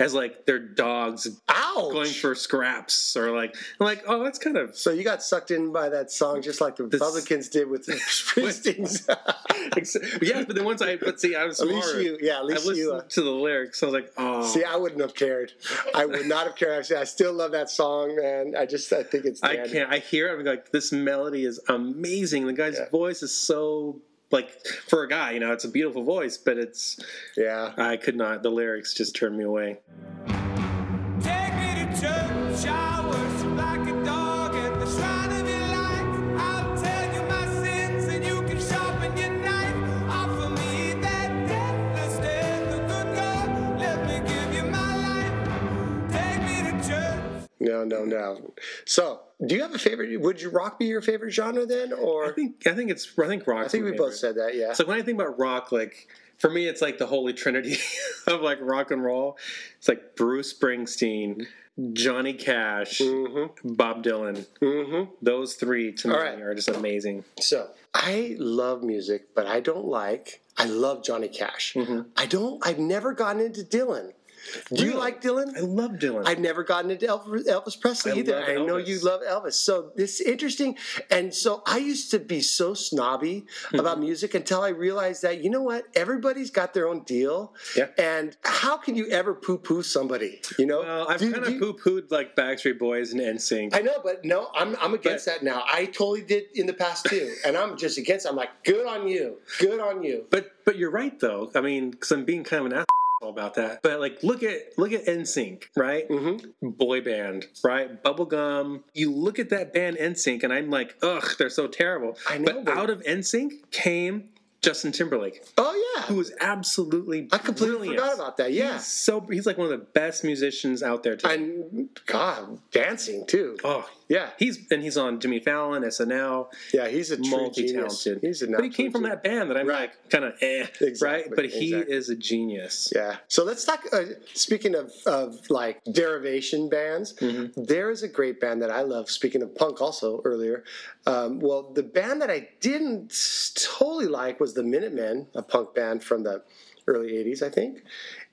S1: as like their dogs
S2: Ouch.
S1: going for scraps or like like oh that's kind of
S2: So you got sucked in by that song just like the Republicans did with the *laughs* Springsteen's. *laughs*
S1: yeah. But then once I but see I was
S2: At least you- yeah, at least
S1: I listened
S2: you, uh,
S1: to the lyrics. I was like oh
S2: See, I wouldn't have cared. I would not have cared. Actually, I still love that song, man. I just I think it's.
S1: I can't. I hear it. I'm like, this melody is amazing. The guy's voice is so like for a guy, you know, it's a beautiful voice, but it's
S2: yeah.
S1: I could not. The lyrics just turned me away.
S2: No, no, no. So, do you have a favorite? Would you rock be your favorite genre then, or
S1: I think I think it's I think rock.
S2: I think we both said that. Yeah.
S1: So when I think about rock, like for me, it's like the holy trinity *laughs* of like rock and roll. It's like Bruce Springsteen, Johnny Cash, Bob Dylan.
S2: Mm-hmm.
S1: Those three to me
S2: right.
S1: are just amazing.
S2: So I love music, but I don't like. I love Johnny Cash. I don't. I've never gotten into Dylan. Do you like Dylan?
S1: I love Dylan.
S2: I've never gotten into Elvis, Elvis Presley
S1: I
S2: either. I know
S1: Elvis.
S2: you love Elvis. So this is interesting. And so I used to be so snobby about
S1: Mm-hmm.
S2: music until I realized that, you know what? Everybody's got their own deal.
S1: Yeah.
S2: And how can you ever poo poo somebody? You know?
S1: well, I've kind of poo pooed like Backstreet Boys and NSYNC.
S2: I know, but no, I'm, I'm against that now. I totally did in the past too. And I'm just against I'm like, good on you. Good on you.
S1: But but you're right though. I mean, because I'm being kind of an asshole about that. But like, look at look at NSYNC, right?
S2: Mm-hmm.
S1: Boy band, right? Bubblegum. You look at that band NSYNC, and I'm like, ugh, they're so terrible.
S2: I know,
S1: But
S2: but-
S1: out of NSYNC came Justin Timberlake,
S2: Oh, yeah.
S1: who was absolutely
S2: I completely
S1: brilliant.
S2: forgot about that. Yeah.
S1: He's so he's like one of the best musicians out there. Today.
S2: And God, dancing too.
S1: oh,
S2: Yeah.
S1: he's and he's on Jimmy Fallon, SNL.
S2: Yeah, he's a
S1: multi-talented.
S2: He's an
S1: but he came from
S2: genius.
S1: that band that I'm
S2: Right.
S1: like kind of eh,
S2: Exactly,
S1: right? But he
S2: exactly.
S1: is a genius.
S2: Yeah. So let's talk. Uh, speaking of, of like derivation bands,
S1: Mm-hmm.
S2: there is a great band that I love. Speaking of punk, also earlier. Um, well, the band that I didn't totally like was the Minutemen, a punk band from the early '80s, I think.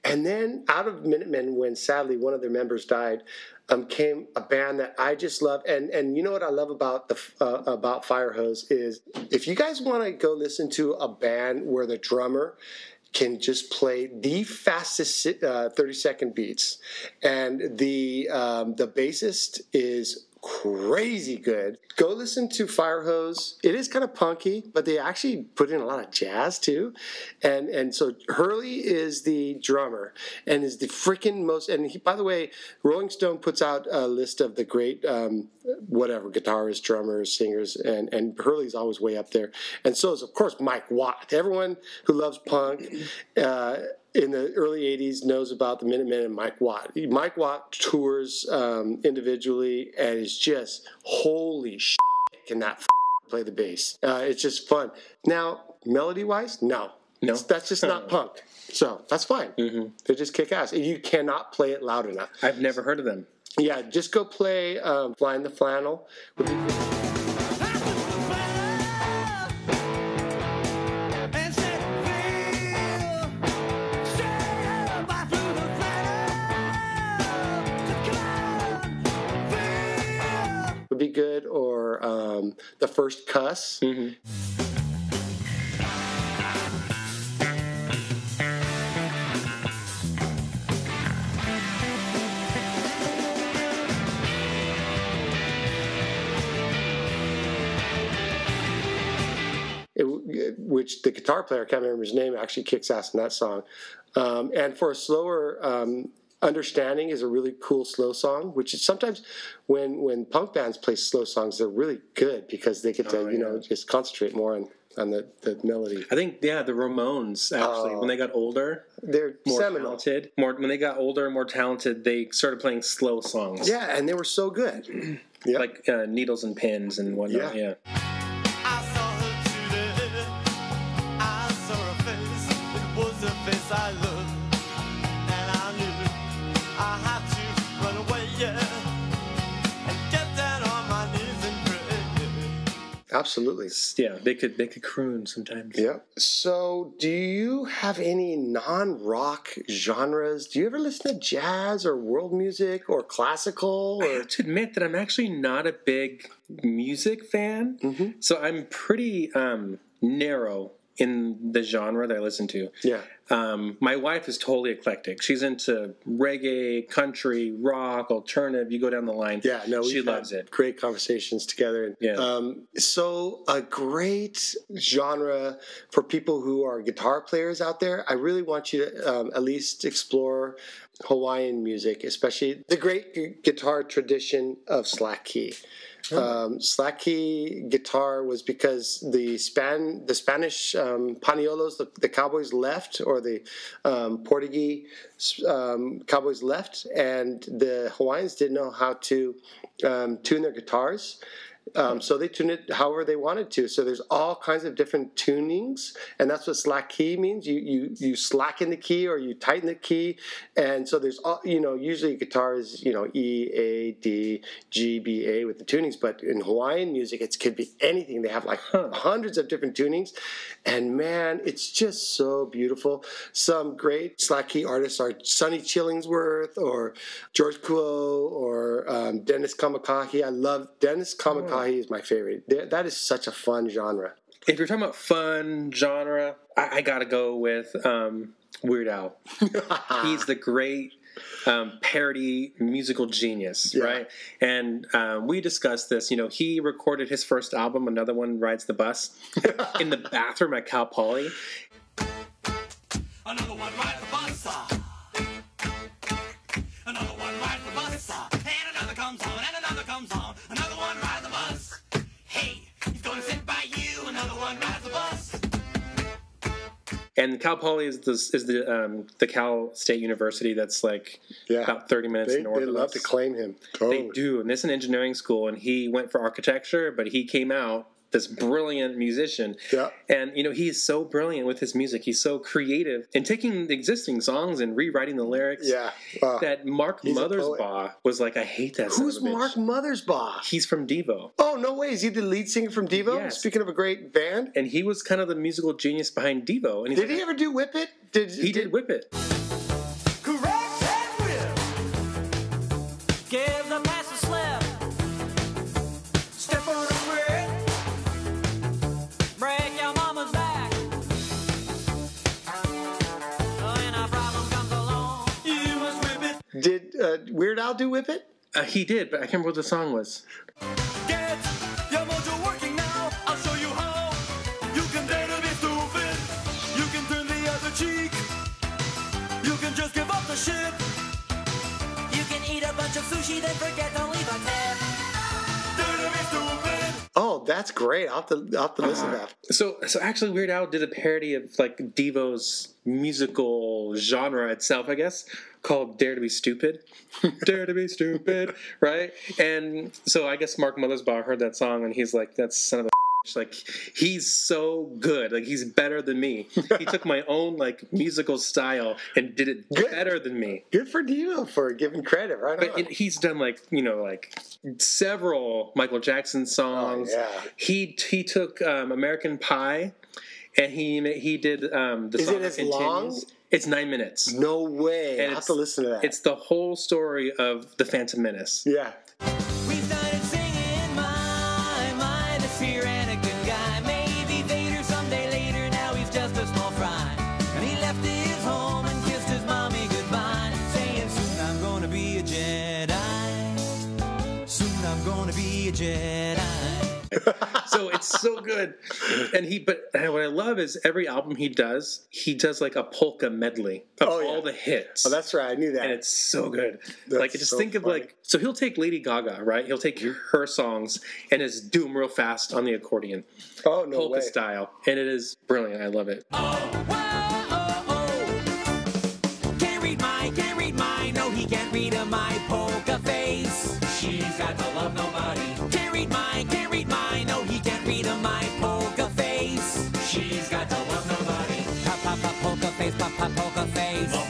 S2: And then out of Minutemen, when sadly one of their members died, um, came a band that I just love. And and you know what I love about the uh, about Firehose is if you guys want to go listen to a band where the drummer can just play the fastest uh, 30 second beats and the um, the bassist is crazy good. Go listen to firehose it is kind of punky but they actually put in a lot of jazz too. And and so hurley is the drummer and is the freaking most and he, by the way rolling stone puts out a list of the great um, whatever guitarists drummers singers and and hurley's always way up there. And so is of course mike watt. Everyone who loves punk uh, in the early 80s knows about the Minutemen and Mike Watt. Mike Watt tours um, individually and is just holy shit can that f- play the bass. Uh, it's just fun. Now, melody wise, no.
S1: No?
S2: It's- that's just not punk. So that's fine. They just kick ass. You cannot play it loud enough.
S1: I've never heard of them.
S2: Yeah, just go play um, Flying the Flannel. Um, the first cuss. Which which the guitar player, I can't remember his name, actually kicks ass in that song. Um, and for a slower um, understanding is a really cool slow song, which is sometimes when when punk bands play slow songs, they're really good because they get to
S1: Oh,
S2: you know just concentrate more on on the, the melody.
S1: I think yeah, the Ramones actually
S2: Oh.
S1: when they got older,
S2: They're
S1: more
S2: seminal.
S1: talented. More when they got older, and more talented, they started playing slow songs.
S2: Yeah, and they were so good. *clears throat* Yeah.
S1: like uh, needles and pins and whatnot.
S2: Yeah.
S1: Yeah.
S4: I saw
S2: Absolutely.
S1: yeah, they could they could croon sometimes.
S2: Yeah. So, do you have any non-rock genres? Do you ever listen to jazz or world music or classical?
S1: I have to admit that I'm actually not a big music fan,
S2: Mm-hmm.
S1: so I'm pretty um, narrow in the genre that I listen to.
S2: yeah,
S1: Um, my wife is totally eclectic. She's into reggae, country, rock, alternative. You go down the line.
S2: yeah. No,
S1: she loves it.
S2: Great conversations together.
S1: Yeah.
S2: Um, so, a great genre for people who are guitar players out there. I really want you to um, at least explore Hawaiian music, especially the great gu- guitar tradition of slack key. Um, slack key guitar was because the span the Spanish um, paniolos the, the cowboys left or the um, Portuguese um, cowboys left and the Hawaiians didn't know how to um, tune their guitars um, so they tune it however they wanted to. So there's all kinds of different tunings, and that's what slack key means. You you you slacken the key or you tighten the key, and so there's all you know. Usually guitar is you know E A D G B A with the tunings, but in Hawaiian music it could be anything. They have like hundreds of different tunings, and man, it's just so beautiful. Some great slack key artists are Sonny Chillingworth or George Kuo or um, Dennis Kamakahi. I love Dennis Kamakahi is my favorite. Th- That is such a fun genre.
S1: If you're talking about fun genre, I, I gotta go with um, Weird Al. *laughs* He's the great um, parody musical genius,
S2: Yeah.
S1: right? And um, we discussed this. You know, he recorded his first album, another one, Rides the Bus, *laughs* in the bathroom at Cal Poly.
S6: Another one rides the bus. uh. Another one rides the bus. uh. And another comes on, and another comes on.
S1: And Cal Poly is the is the um, the Cal State University that's like
S2: Yeah.
S1: about thirty minutes
S2: They,
S1: north
S2: they
S1: of
S2: love
S1: us.
S2: to claim him.
S1: They do, and this is an engineering school, and he went for architecture, but he came out this brilliant musician.
S2: Yeah.
S1: And you know, he's so brilliant with his music. He's so creative in taking existing songs and rewriting the lyrics.
S2: Yeah. Wow.
S1: That Mark
S2: He's a poet.
S1: Mothersbaugh was like, I hate that.
S2: Who's. Mark Mothersbaugh?
S1: He's from Devo.
S2: Oh no way! Is he the lead singer from Devo?
S1: Yes.
S2: Speaking of a great band,
S1: And he was kind of the musical genius behind Devo. And he's
S2: did he ever do Whip It? Did
S1: He did Whip It.
S2: Did uh, Weird Al do Whip It?
S1: Uh, he did, but I can't remember what the song was.
S4: Get your mojo working now. I'll show you how. You can dare to be stupid. You can turn the other cheek. You can just give up the shit. You can eat a bunch of sushi, then forget to leave a tip.
S2: Oh, that's great. I'll have to, I'll have to listen to that.
S1: So, so actually, Weird Al did a parody of like Devo's musical genre itself, I guess, called "Dare to Be Stupid." *laughs* Dare to be stupid, right? And so I guess Mark Mothersbaugh heard that song, and he's like, "That's son of a." Like he's so good, like he's better than me. He took my *laughs* own like musical style and did it
S2: Good.
S1: better than me.
S2: Good for Devo for giving credit, right?
S1: But it, he's done like you know like several Michael Jackson songs.
S2: Oh, yeah.
S1: He he took um, American Pie, and he he did um, the
S2: Is
S1: song
S2: it as
S1: continues.
S2: long?
S1: It's nine minutes.
S2: no way.
S1: And
S2: I'll have to listen to that.
S1: It's the whole story of the Phantom Menace.
S2: yeah.
S4: Gonna be a Jedi. *laughs*
S1: so it's so good. And he, but what I love is every album he does, he does like a polka medley of
S2: Oh, yeah.
S1: all the hits.
S2: Oh, that's right. I knew that.
S1: and it's so good.
S2: That's
S1: like just
S2: so
S1: think of like so he'll take Lady Gaga, right? He'll take her songs and just do them real fast on the accordion,
S2: oh no
S1: polka
S2: way.
S1: style, and it is brilliant. I love it.
S6: Oh, oh, oh. Can't read my, can't love nobody. Can't read my, can't read my, no, he can't read a my polka face. She's got to love nobody. Pop, pop, pop, polka face, pop, pop, polka face. Pop,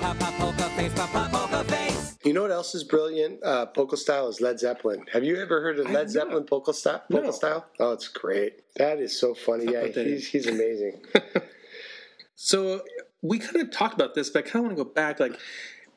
S6: pop, pop, polka face, pop, pop, polka face.
S2: You know what else is brilliant? Uh, polka style is Led Zeppelin. Have you ever heard of
S1: have
S2: Led Zeppelin polka style? Polka
S1: No.
S2: style? Oh, it's great. That is so funny. Yeah,
S1: put that in.
S2: he's, he's amazing. *laughs* *laughs*
S1: So we kind of talked about this, but I kind of want to go back. Like,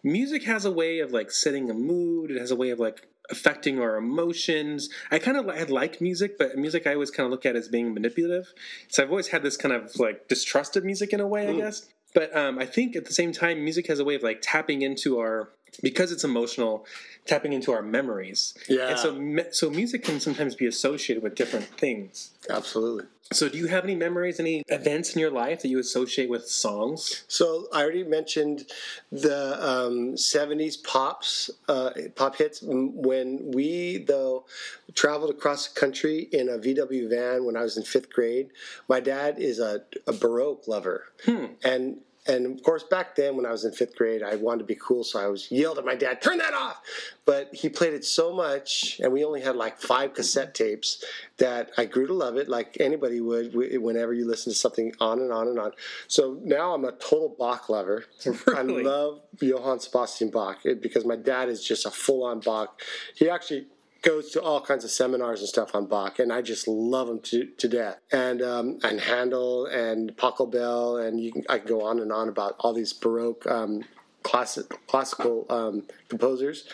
S1: music has a way of like setting a mood. It has a way of like affecting our emotions. I kind of I like music, but music I always kind of look at as being manipulative. So I've always had this kind of like distrust of music in a way, I guess. But um, I think at the same time, music has a way of like tapping into our because it's emotional, tapping into our memories.
S2: Yeah.
S1: And so, so music can sometimes be associated with different things.
S2: Absolutely.
S1: So, do you have any memories, any events in your life that you associate with songs?
S2: So I already mentioned the um, '70s pops, uh, pop hits. When we though traveled across the country in a VW van when I was in fifth grade, my dad is a, a Baroque lover, hmm. and and of course back then when I was in fifth grade, I wanted to be cool, so I was yelled at my dad, "Turn that off!" But he played it so much, and we only had like five cassette tapes that I grew to love it, like anybody would whenever you listen to something on and on and on. So now I'm a total Bach lover. *laughs*
S1: Really?
S2: I love Johann Sebastian Bach because my dad is just a full-on Bach. He actually goes to all kinds of seminars and stuff on Bach, and I just love him to, to death. And um, and Handel and Pachelbel, and you can, I can go on and on about all these Baroque um, classic classical um, composers,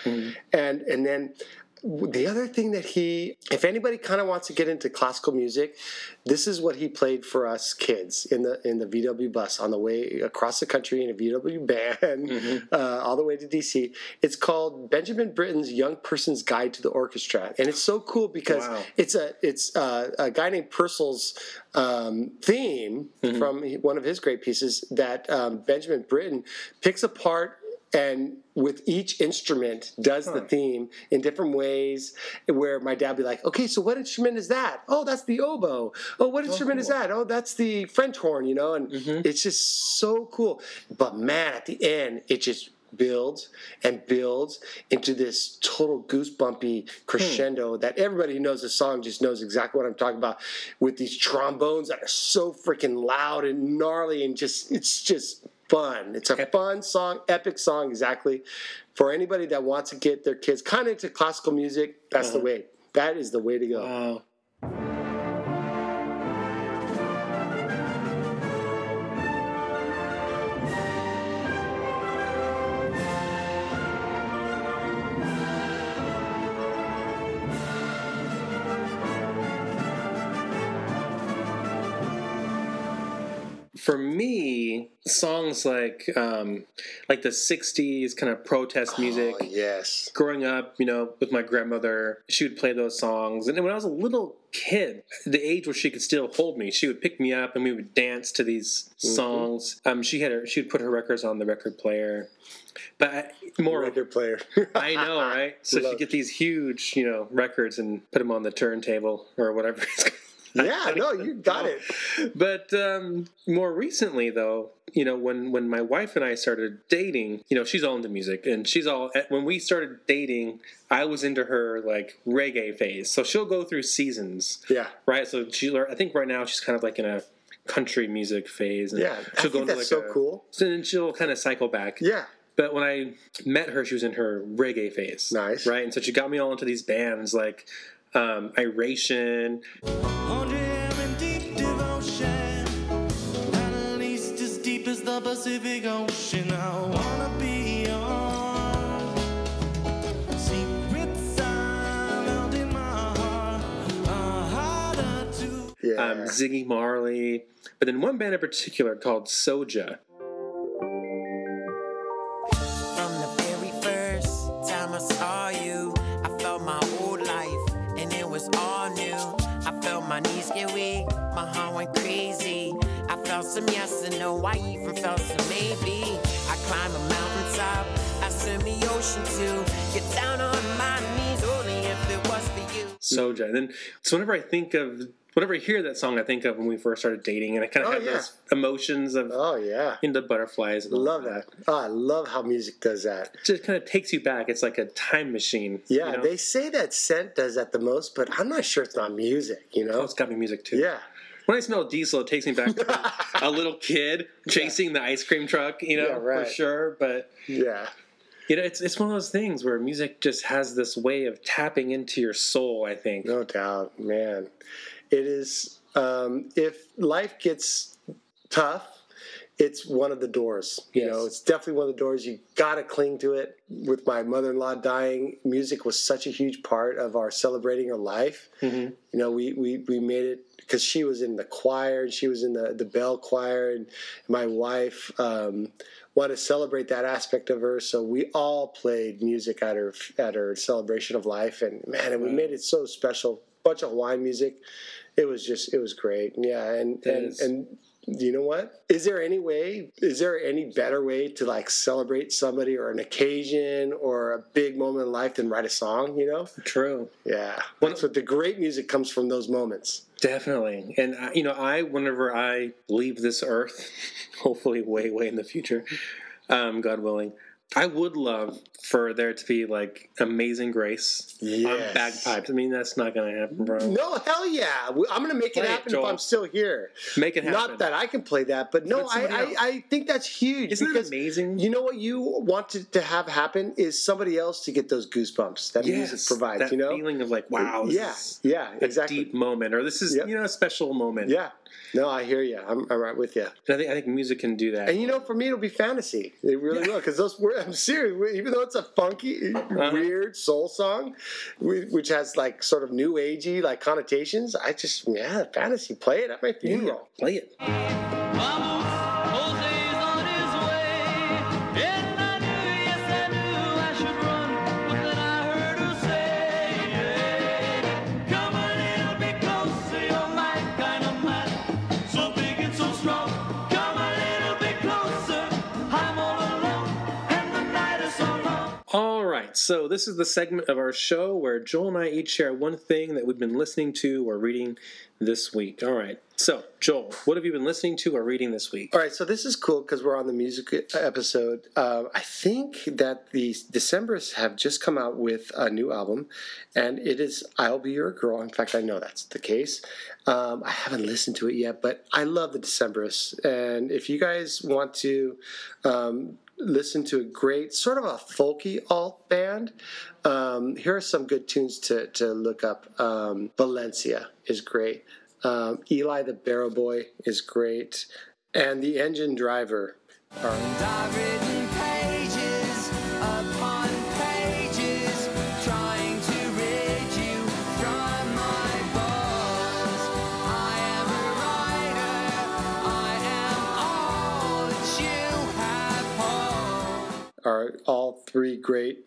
S2: and and then. The other thing that he, if anybody kind of wants to get into classical music, this is what he played for us kids in the in the VW bus on the way across the country in a VW van, uh, all the way to DC. It's called Benjamin Britten's Young Person's Guide to the Orchestra, and it's so cool because
S1: Wow.
S2: it's a it's uh, a guy named Purcell's um, theme from one of his great pieces that um, Benjamin Britten picks apart and with each instrument does the theme in different ways where my dad would be like okay so what instrument is that? Oh that's the oboe. Oh what oh, instrument is that? Oh that's the french horn you know and mm-hmm. it's just so cool. But man at the end it just builds and builds into this total goosebumpy crescendo hmm. that everybody who knows the song just knows exactly what I'm talking about with these trombones that are so freaking loud and gnarly and just it's just fun. It's a fun song, epic song exactly for anybody that wants to get their kids kind of into classical music. That's the uh-huh. way. That is the way to go.
S1: Wow. For me, songs like um, like the '60s kind of protest music.
S2: Oh, yes.
S1: growing up, you know, with my grandmother, she would play those songs. And then when I was a little kid, the age where she could still hold me, she would pick me up and we would dance to these songs. Um, she had her, she would put her records on the record player. But I- more,
S2: Record player. *laughs*
S1: I know, right? So she'd get these huge, you know, records and put them on the turntable or whatever. *laughs*
S2: yeah, no, you *laughs* got it.
S1: But um, more recently, though, you know, when when my wife and I started dating, you know, she's all into music, and she's all. eh, When we started dating, I was into her like reggae phase, so she'll go through seasons,
S2: Yeah.
S1: right? So she, I think right now she's kind of like in a country music phase. And
S2: Yeah, She'll I think that's so cool.
S1: So then she'll kind of cycle back.
S2: Yeah.
S1: But when I met her, she was in her reggae phase.
S2: Nice.
S1: Right? And so she got me all into these bands like um, Iration.
S4: Hold your hair in deep devotion. At least as deep as the Pacific Ocean. I wanna be yours. Secrets I held in my heart are harder to.
S2: Yeah.
S1: um, Ziggy Marley, but then one band in particular called Soja.
S10: Was all new. felt my knees get weak, my heart went crazy. I felt some yes and no, I even felt some maybe. I climbed a mountaintop, I swim the ocean too. Get down on my knees only if it was for you.
S1: So Jen. And so whenever I think of, whenever I hear that song, I think of when we first started dating, and I kind of
S2: Oh,
S1: have
S2: yeah.
S1: those emotions of
S2: Oh yeah,
S1: into butterflies. And
S2: love that. Oh, I love how music does that.
S1: It just kind of takes you back. It's like a time machine.
S2: Yeah,
S1: you know?
S2: they say that scent does that the most, but I'm not sure it's not music. You
S1: Oh,
S2: know?
S1: it's got me music too.
S2: Yeah.
S1: When I smell diesel, it takes me back to *laughs* a little kid chasing the ice cream truck. You know,
S2: Yeah, right.
S1: for sure. But
S2: Yeah.
S1: you know, it's it's one of those things where music just has this way of tapping into your soul. I think.
S2: No doubt, man. It is. Um, if life gets tough, it's one of the doors. You
S1: Yes.
S2: know, it's definitely one of the doors. You got to cling to it. With my mother-in-law dying, music was such a huge part of our celebrating her life.
S1: Mhm.
S2: You know, we we we made it because she was in the choir and she was in the the bell choir, and my wife. Um, wanted to celebrate that aspect of her, so we all played music at her at her celebration of life, and man, and we made it so special. Bunch of Hawaiian music. It was just, it was great. Yeah, and
S1: It
S2: and
S1: is.
S2: and you know what? Is there any way? Is there any better way to like celebrate somebody or an occasion or a big moment in life than write a song? You know?
S1: True.
S2: Yeah. That's what the great music comes from those moments.
S1: Definitely. And, I, you know, I, whenever I leave this earth, *laughs* hopefully way, way in the future, um, God willing, I would love for there to be like Amazing Grace on bagpipes. I mean, that's not going to happen, bro.
S2: No, hell yeah! I'm gonna make it
S1: Play it,
S2: happen if I'm still here.
S1: Make it happen.
S2: Not that I can play that, but no, I, I. I think that's huge.
S1: Isn't that
S2: because
S1: amazing?
S2: You know what you wanted to have happen is somebody else to get those goosebumps that music provides.
S1: that
S2: you know,
S1: feeling of like, wow, this
S2: yeah,
S1: is
S2: yeah,
S1: a
S2: exactly.
S1: deep moment, or this is
S2: Yep.
S1: you know a special moment.
S2: Yeah, no, I hear you. I'm, I'm right with you.
S1: And I think I think music can do that.
S2: And you know, for me, it'll be fantasy. It really will, because those. wor- I'm serious. Even though it's a funky,
S1: Uh-huh.
S2: weird soul song, which has like sort of new agey like connotations, I just yeah, fantasy. Play it at my
S1: Yeah,
S2: funeral.
S1: play it.
S4: So
S1: this is the segment of our show where Joel and I each share one thing that we've been listening to or reading this week. All right, so Joel, what have you been listening to or reading this week?
S2: All right, so this is cool because we're on the music episode. Um, I think that the Decemberists have just come out with a new album, and it is "I'll Be Your Girl." In fact, I know that's the case. Um, I haven't listened to it yet, but I love the Decemberists, and if you guys want to um, listen to a great sort of a folky alt band, um, here are some good tunes to to look up. Um, Valencia is great. Um, Eli the Barrow Boy is great, and the Engine Driver are are all three great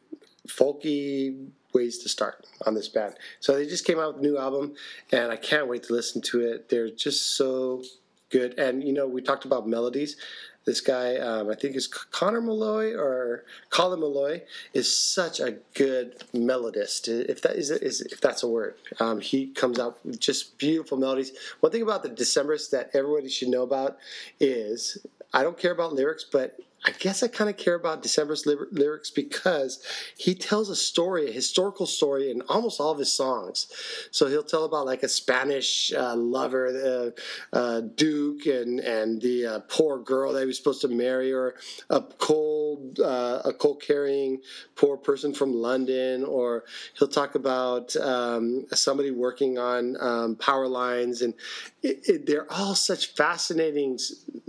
S2: folky ways to start on this band. So they just came out with a new album, and I can't wait to listen to it. They're just so good. And you know, we talked about melodies. This guy, um, I think is Connor Malloy or Colin Malloy, is such a good melodist. If that is, is if that's a word, um, he comes out with just beautiful melodies. One thing about the Decemberists that everybody should know about is I don't care about lyrics, but I guess I kind of care about December's ly- lyrics because he tells a story, a historical story, in almost all of his songs. So he'll tell about like a Spanish uh, lover, uh, uh, Duke, and and the uh, poor girl that he was supposed to marry, or a cold, uh, a coal carrying poor person from London, or he'll talk about um, somebody working on um, power lines, and it, it, they're all such fascinating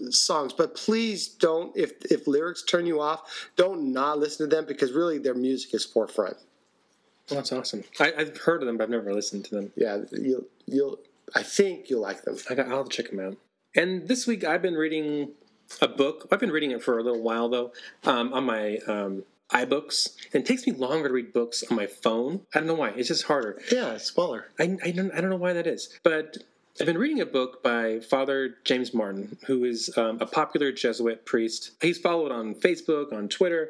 S2: songs. But please don't, if if lyrics turn you off, don't not listen to them because really their music is forefront.
S1: Well, that's awesome. I, I've heard of them, but I've never listened to them.
S2: Yeah, you'll you'll. I think you'll like them.
S1: I got, I'll to check them out. And this week I've been reading a book. I've been reading it for a little while though, um, on my um, iBooks, and it takes me longer to read books on my phone. I don't know why. It's just harder.
S2: Yeah, it's smaller.
S1: I, I don't I don't know why that is, but I've been reading a book by Father James Martin, who is um, a popular Jesuit priest. He's followed on Facebook, on Twitter.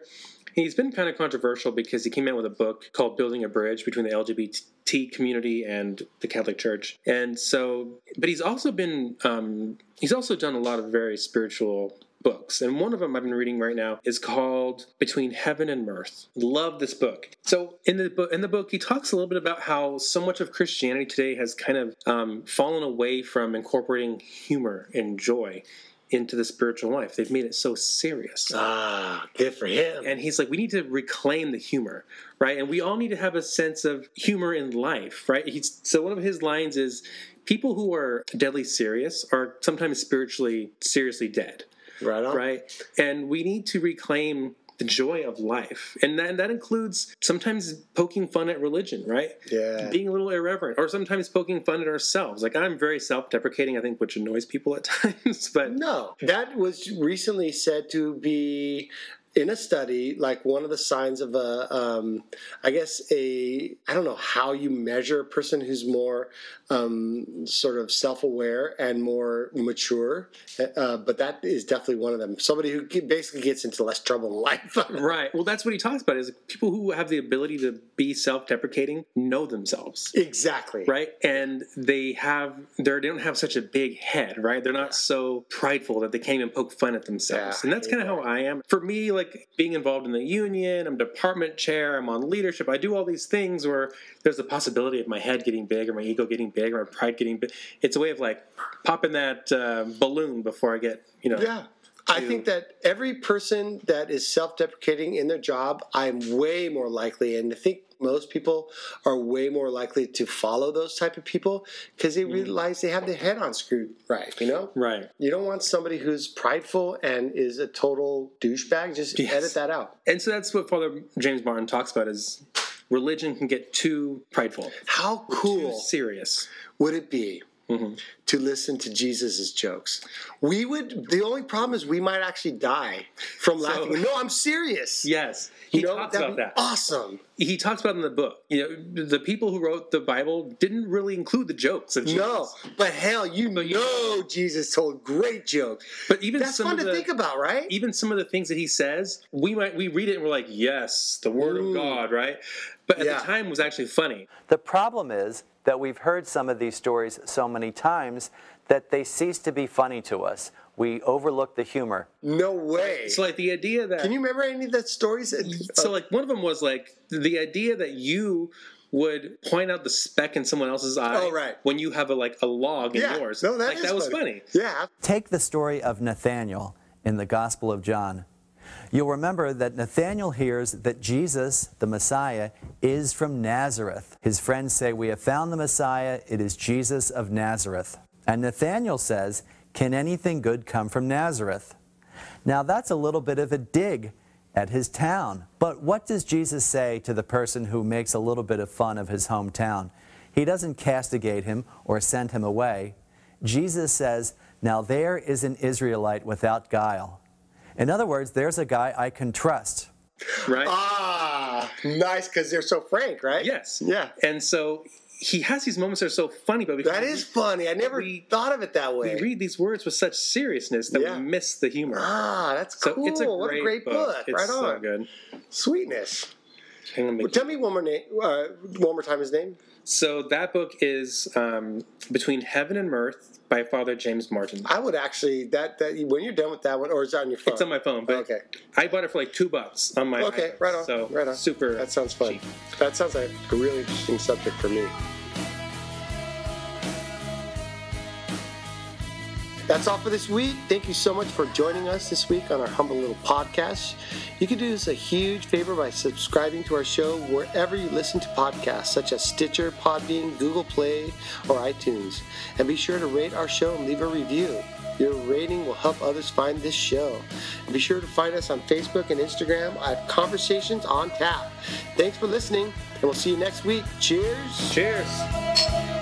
S1: He's been kind of controversial because he came out with a book called Building a Bridge between the LGBT community and the Catholic Church. And so, but he's also been, um, he's also done a lot of very spiritual books. And one of them I've been reading right now is called Between Heaven and Mirth. Love this book. So in the book, in the book, he talks a little bit about how so much of Christianity today has kind of um, fallen away from incorporating humor and joy into the spiritual life. They've made it so serious.
S2: Ah, good for him.
S1: And he's like, we need to reclaim the humor, right? And we all need to have a sense of humor in life, right? He's so one of his lines is people who are deadly serious are sometimes spiritually seriously dead
S2: Right on.
S1: right? And we need to reclaim the joy of life, and that, that includes sometimes poking fun at religion, right?
S2: Yeah.
S1: Being a little irreverent, or sometimes poking fun at ourselves. Like I'm very self-deprecating, I think, which annoys people at *laughs* times. But
S2: No, that was recently said to be in a study like one of the signs of a, um, I guess a, I don't know how you measure a person who's more um, sort of self-aware and more mature, uh, but that is definitely one of them. Somebody who basically gets into less trouble in life. *laughs*
S1: right, well, that's what he talks about: is people who have the ability to be self-deprecating know themselves.
S2: exactly.
S1: right and they have they're, they don't have such a big head right they're not so prideful that they can't even poke fun at themselves
S2: Yeah,
S1: and that's kind of how i am for me like being involved in the union i'm department chair i'm on leadership i do all these things where there's a possibility of my head getting big or my ego getting big or my pride getting big it's a way of like popping that uh, balloon before i get you know
S2: Yeah. I think that every person that is self deprecating in their job, I'm way more likely, and I think most people are way more likely to follow those type of people because
S1: Mm.
S2: they realize they have their head on screwed right, you know?
S1: right
S2: You don't want somebody who's prideful and is a total douchebag. Just
S1: Yes.
S2: edit that out.
S1: and so that's what father james martin talks about is religion can get too prideful
S2: How cool
S1: serious
S2: would it be
S1: Mm-hmm.
S2: to listen to Jesus' jokes? We would. The only problem is we might actually die from laughing. no, I'm serious.
S1: yes he
S2: You know,
S1: talks about that
S2: Awesome.
S1: he talks about in the book. You know, the people who wrote the Bible didn't really include the jokes of Jesus.
S2: No, but hell, you know Jesus told great jokes.
S1: but even
S2: That's
S1: some
S2: fun
S1: of
S2: to
S1: the,
S2: think about, right?
S1: Even some of the things that he says, we might we read it and we're like, yes, the word
S2: Ooh.
S1: of God, right? But at
S2: Yeah.
S1: the time, it was actually funny.
S11: The problem is that we've heard some of these stories so many times that they cease to be funny to us. We overlook the humor.
S2: No way.
S1: So like the idea that
S2: Can you remember any of the stories?
S1: so like one of them was like the idea that you would point out the speck in someone else's eye
S2: Oh, right.
S1: when you have a like a log in
S2: yeah,
S1: yours.
S2: no, that
S1: like
S2: is
S1: that was funny.
S2: Yeah,
S11: Take the story of Nathaniel in the Gospel of John. You'll remember that Nathanael hears that Jesus, the Messiah, is from Nazareth. His friends say, We have found the Messiah. It is Jesus of Nazareth. And Nathanael says, Can anything good come from Nazareth? Now, that's a little bit of a dig at his town. But what does Jesus say to the person who makes a little bit of fun of his hometown? He doesn't castigate him or send him away. Jesus says, Now there is an Israelite without guile. In other words, there's a guy I can trust.
S1: Right?
S2: Ah, nice because they're so frank, right?
S1: yes.
S2: Yeah.
S1: And so he has these moments that are so funny, but because
S2: That is funny. I never
S1: We-
S2: thought of it that way.
S1: we read these words with such seriousness that
S2: Yeah.
S1: we miss the humor.
S2: ah, that's
S1: so
S2: cool.
S1: it's a great,
S2: what a great book.
S1: It's
S2: right
S1: so
S2: on.
S1: good.
S2: Sweetness. Well, tell me one more name. Uh, one more time his name.
S1: So that book is um, Between Heaven and Mirth by Father James Martin.
S2: I would actually that that when you're done with that one, or is it on your phone?
S1: It's on my phone, but
S2: Okay.
S1: I bought it for like two bucks on my.
S2: Okay,
S1: iPhone.
S2: right on.
S1: So
S2: right on.
S1: super.
S2: That sounds fun.
S1: cheap.
S2: That sounds like a really interesting subject for me. That's all for this week. Thank you so much for joining us this week on our humble little podcast. You can do us a huge favor by subscribing to our show wherever you listen to podcasts, such as Stitcher, Podbean, Google Play, or iTunes. And be sure to rate our show and leave a review. Your rating will help others find this show. And be sure to find us on Facebook and Instagram at Conversations on Tap. Thanks for listening, and we'll see you next week. Cheers.
S1: Cheers.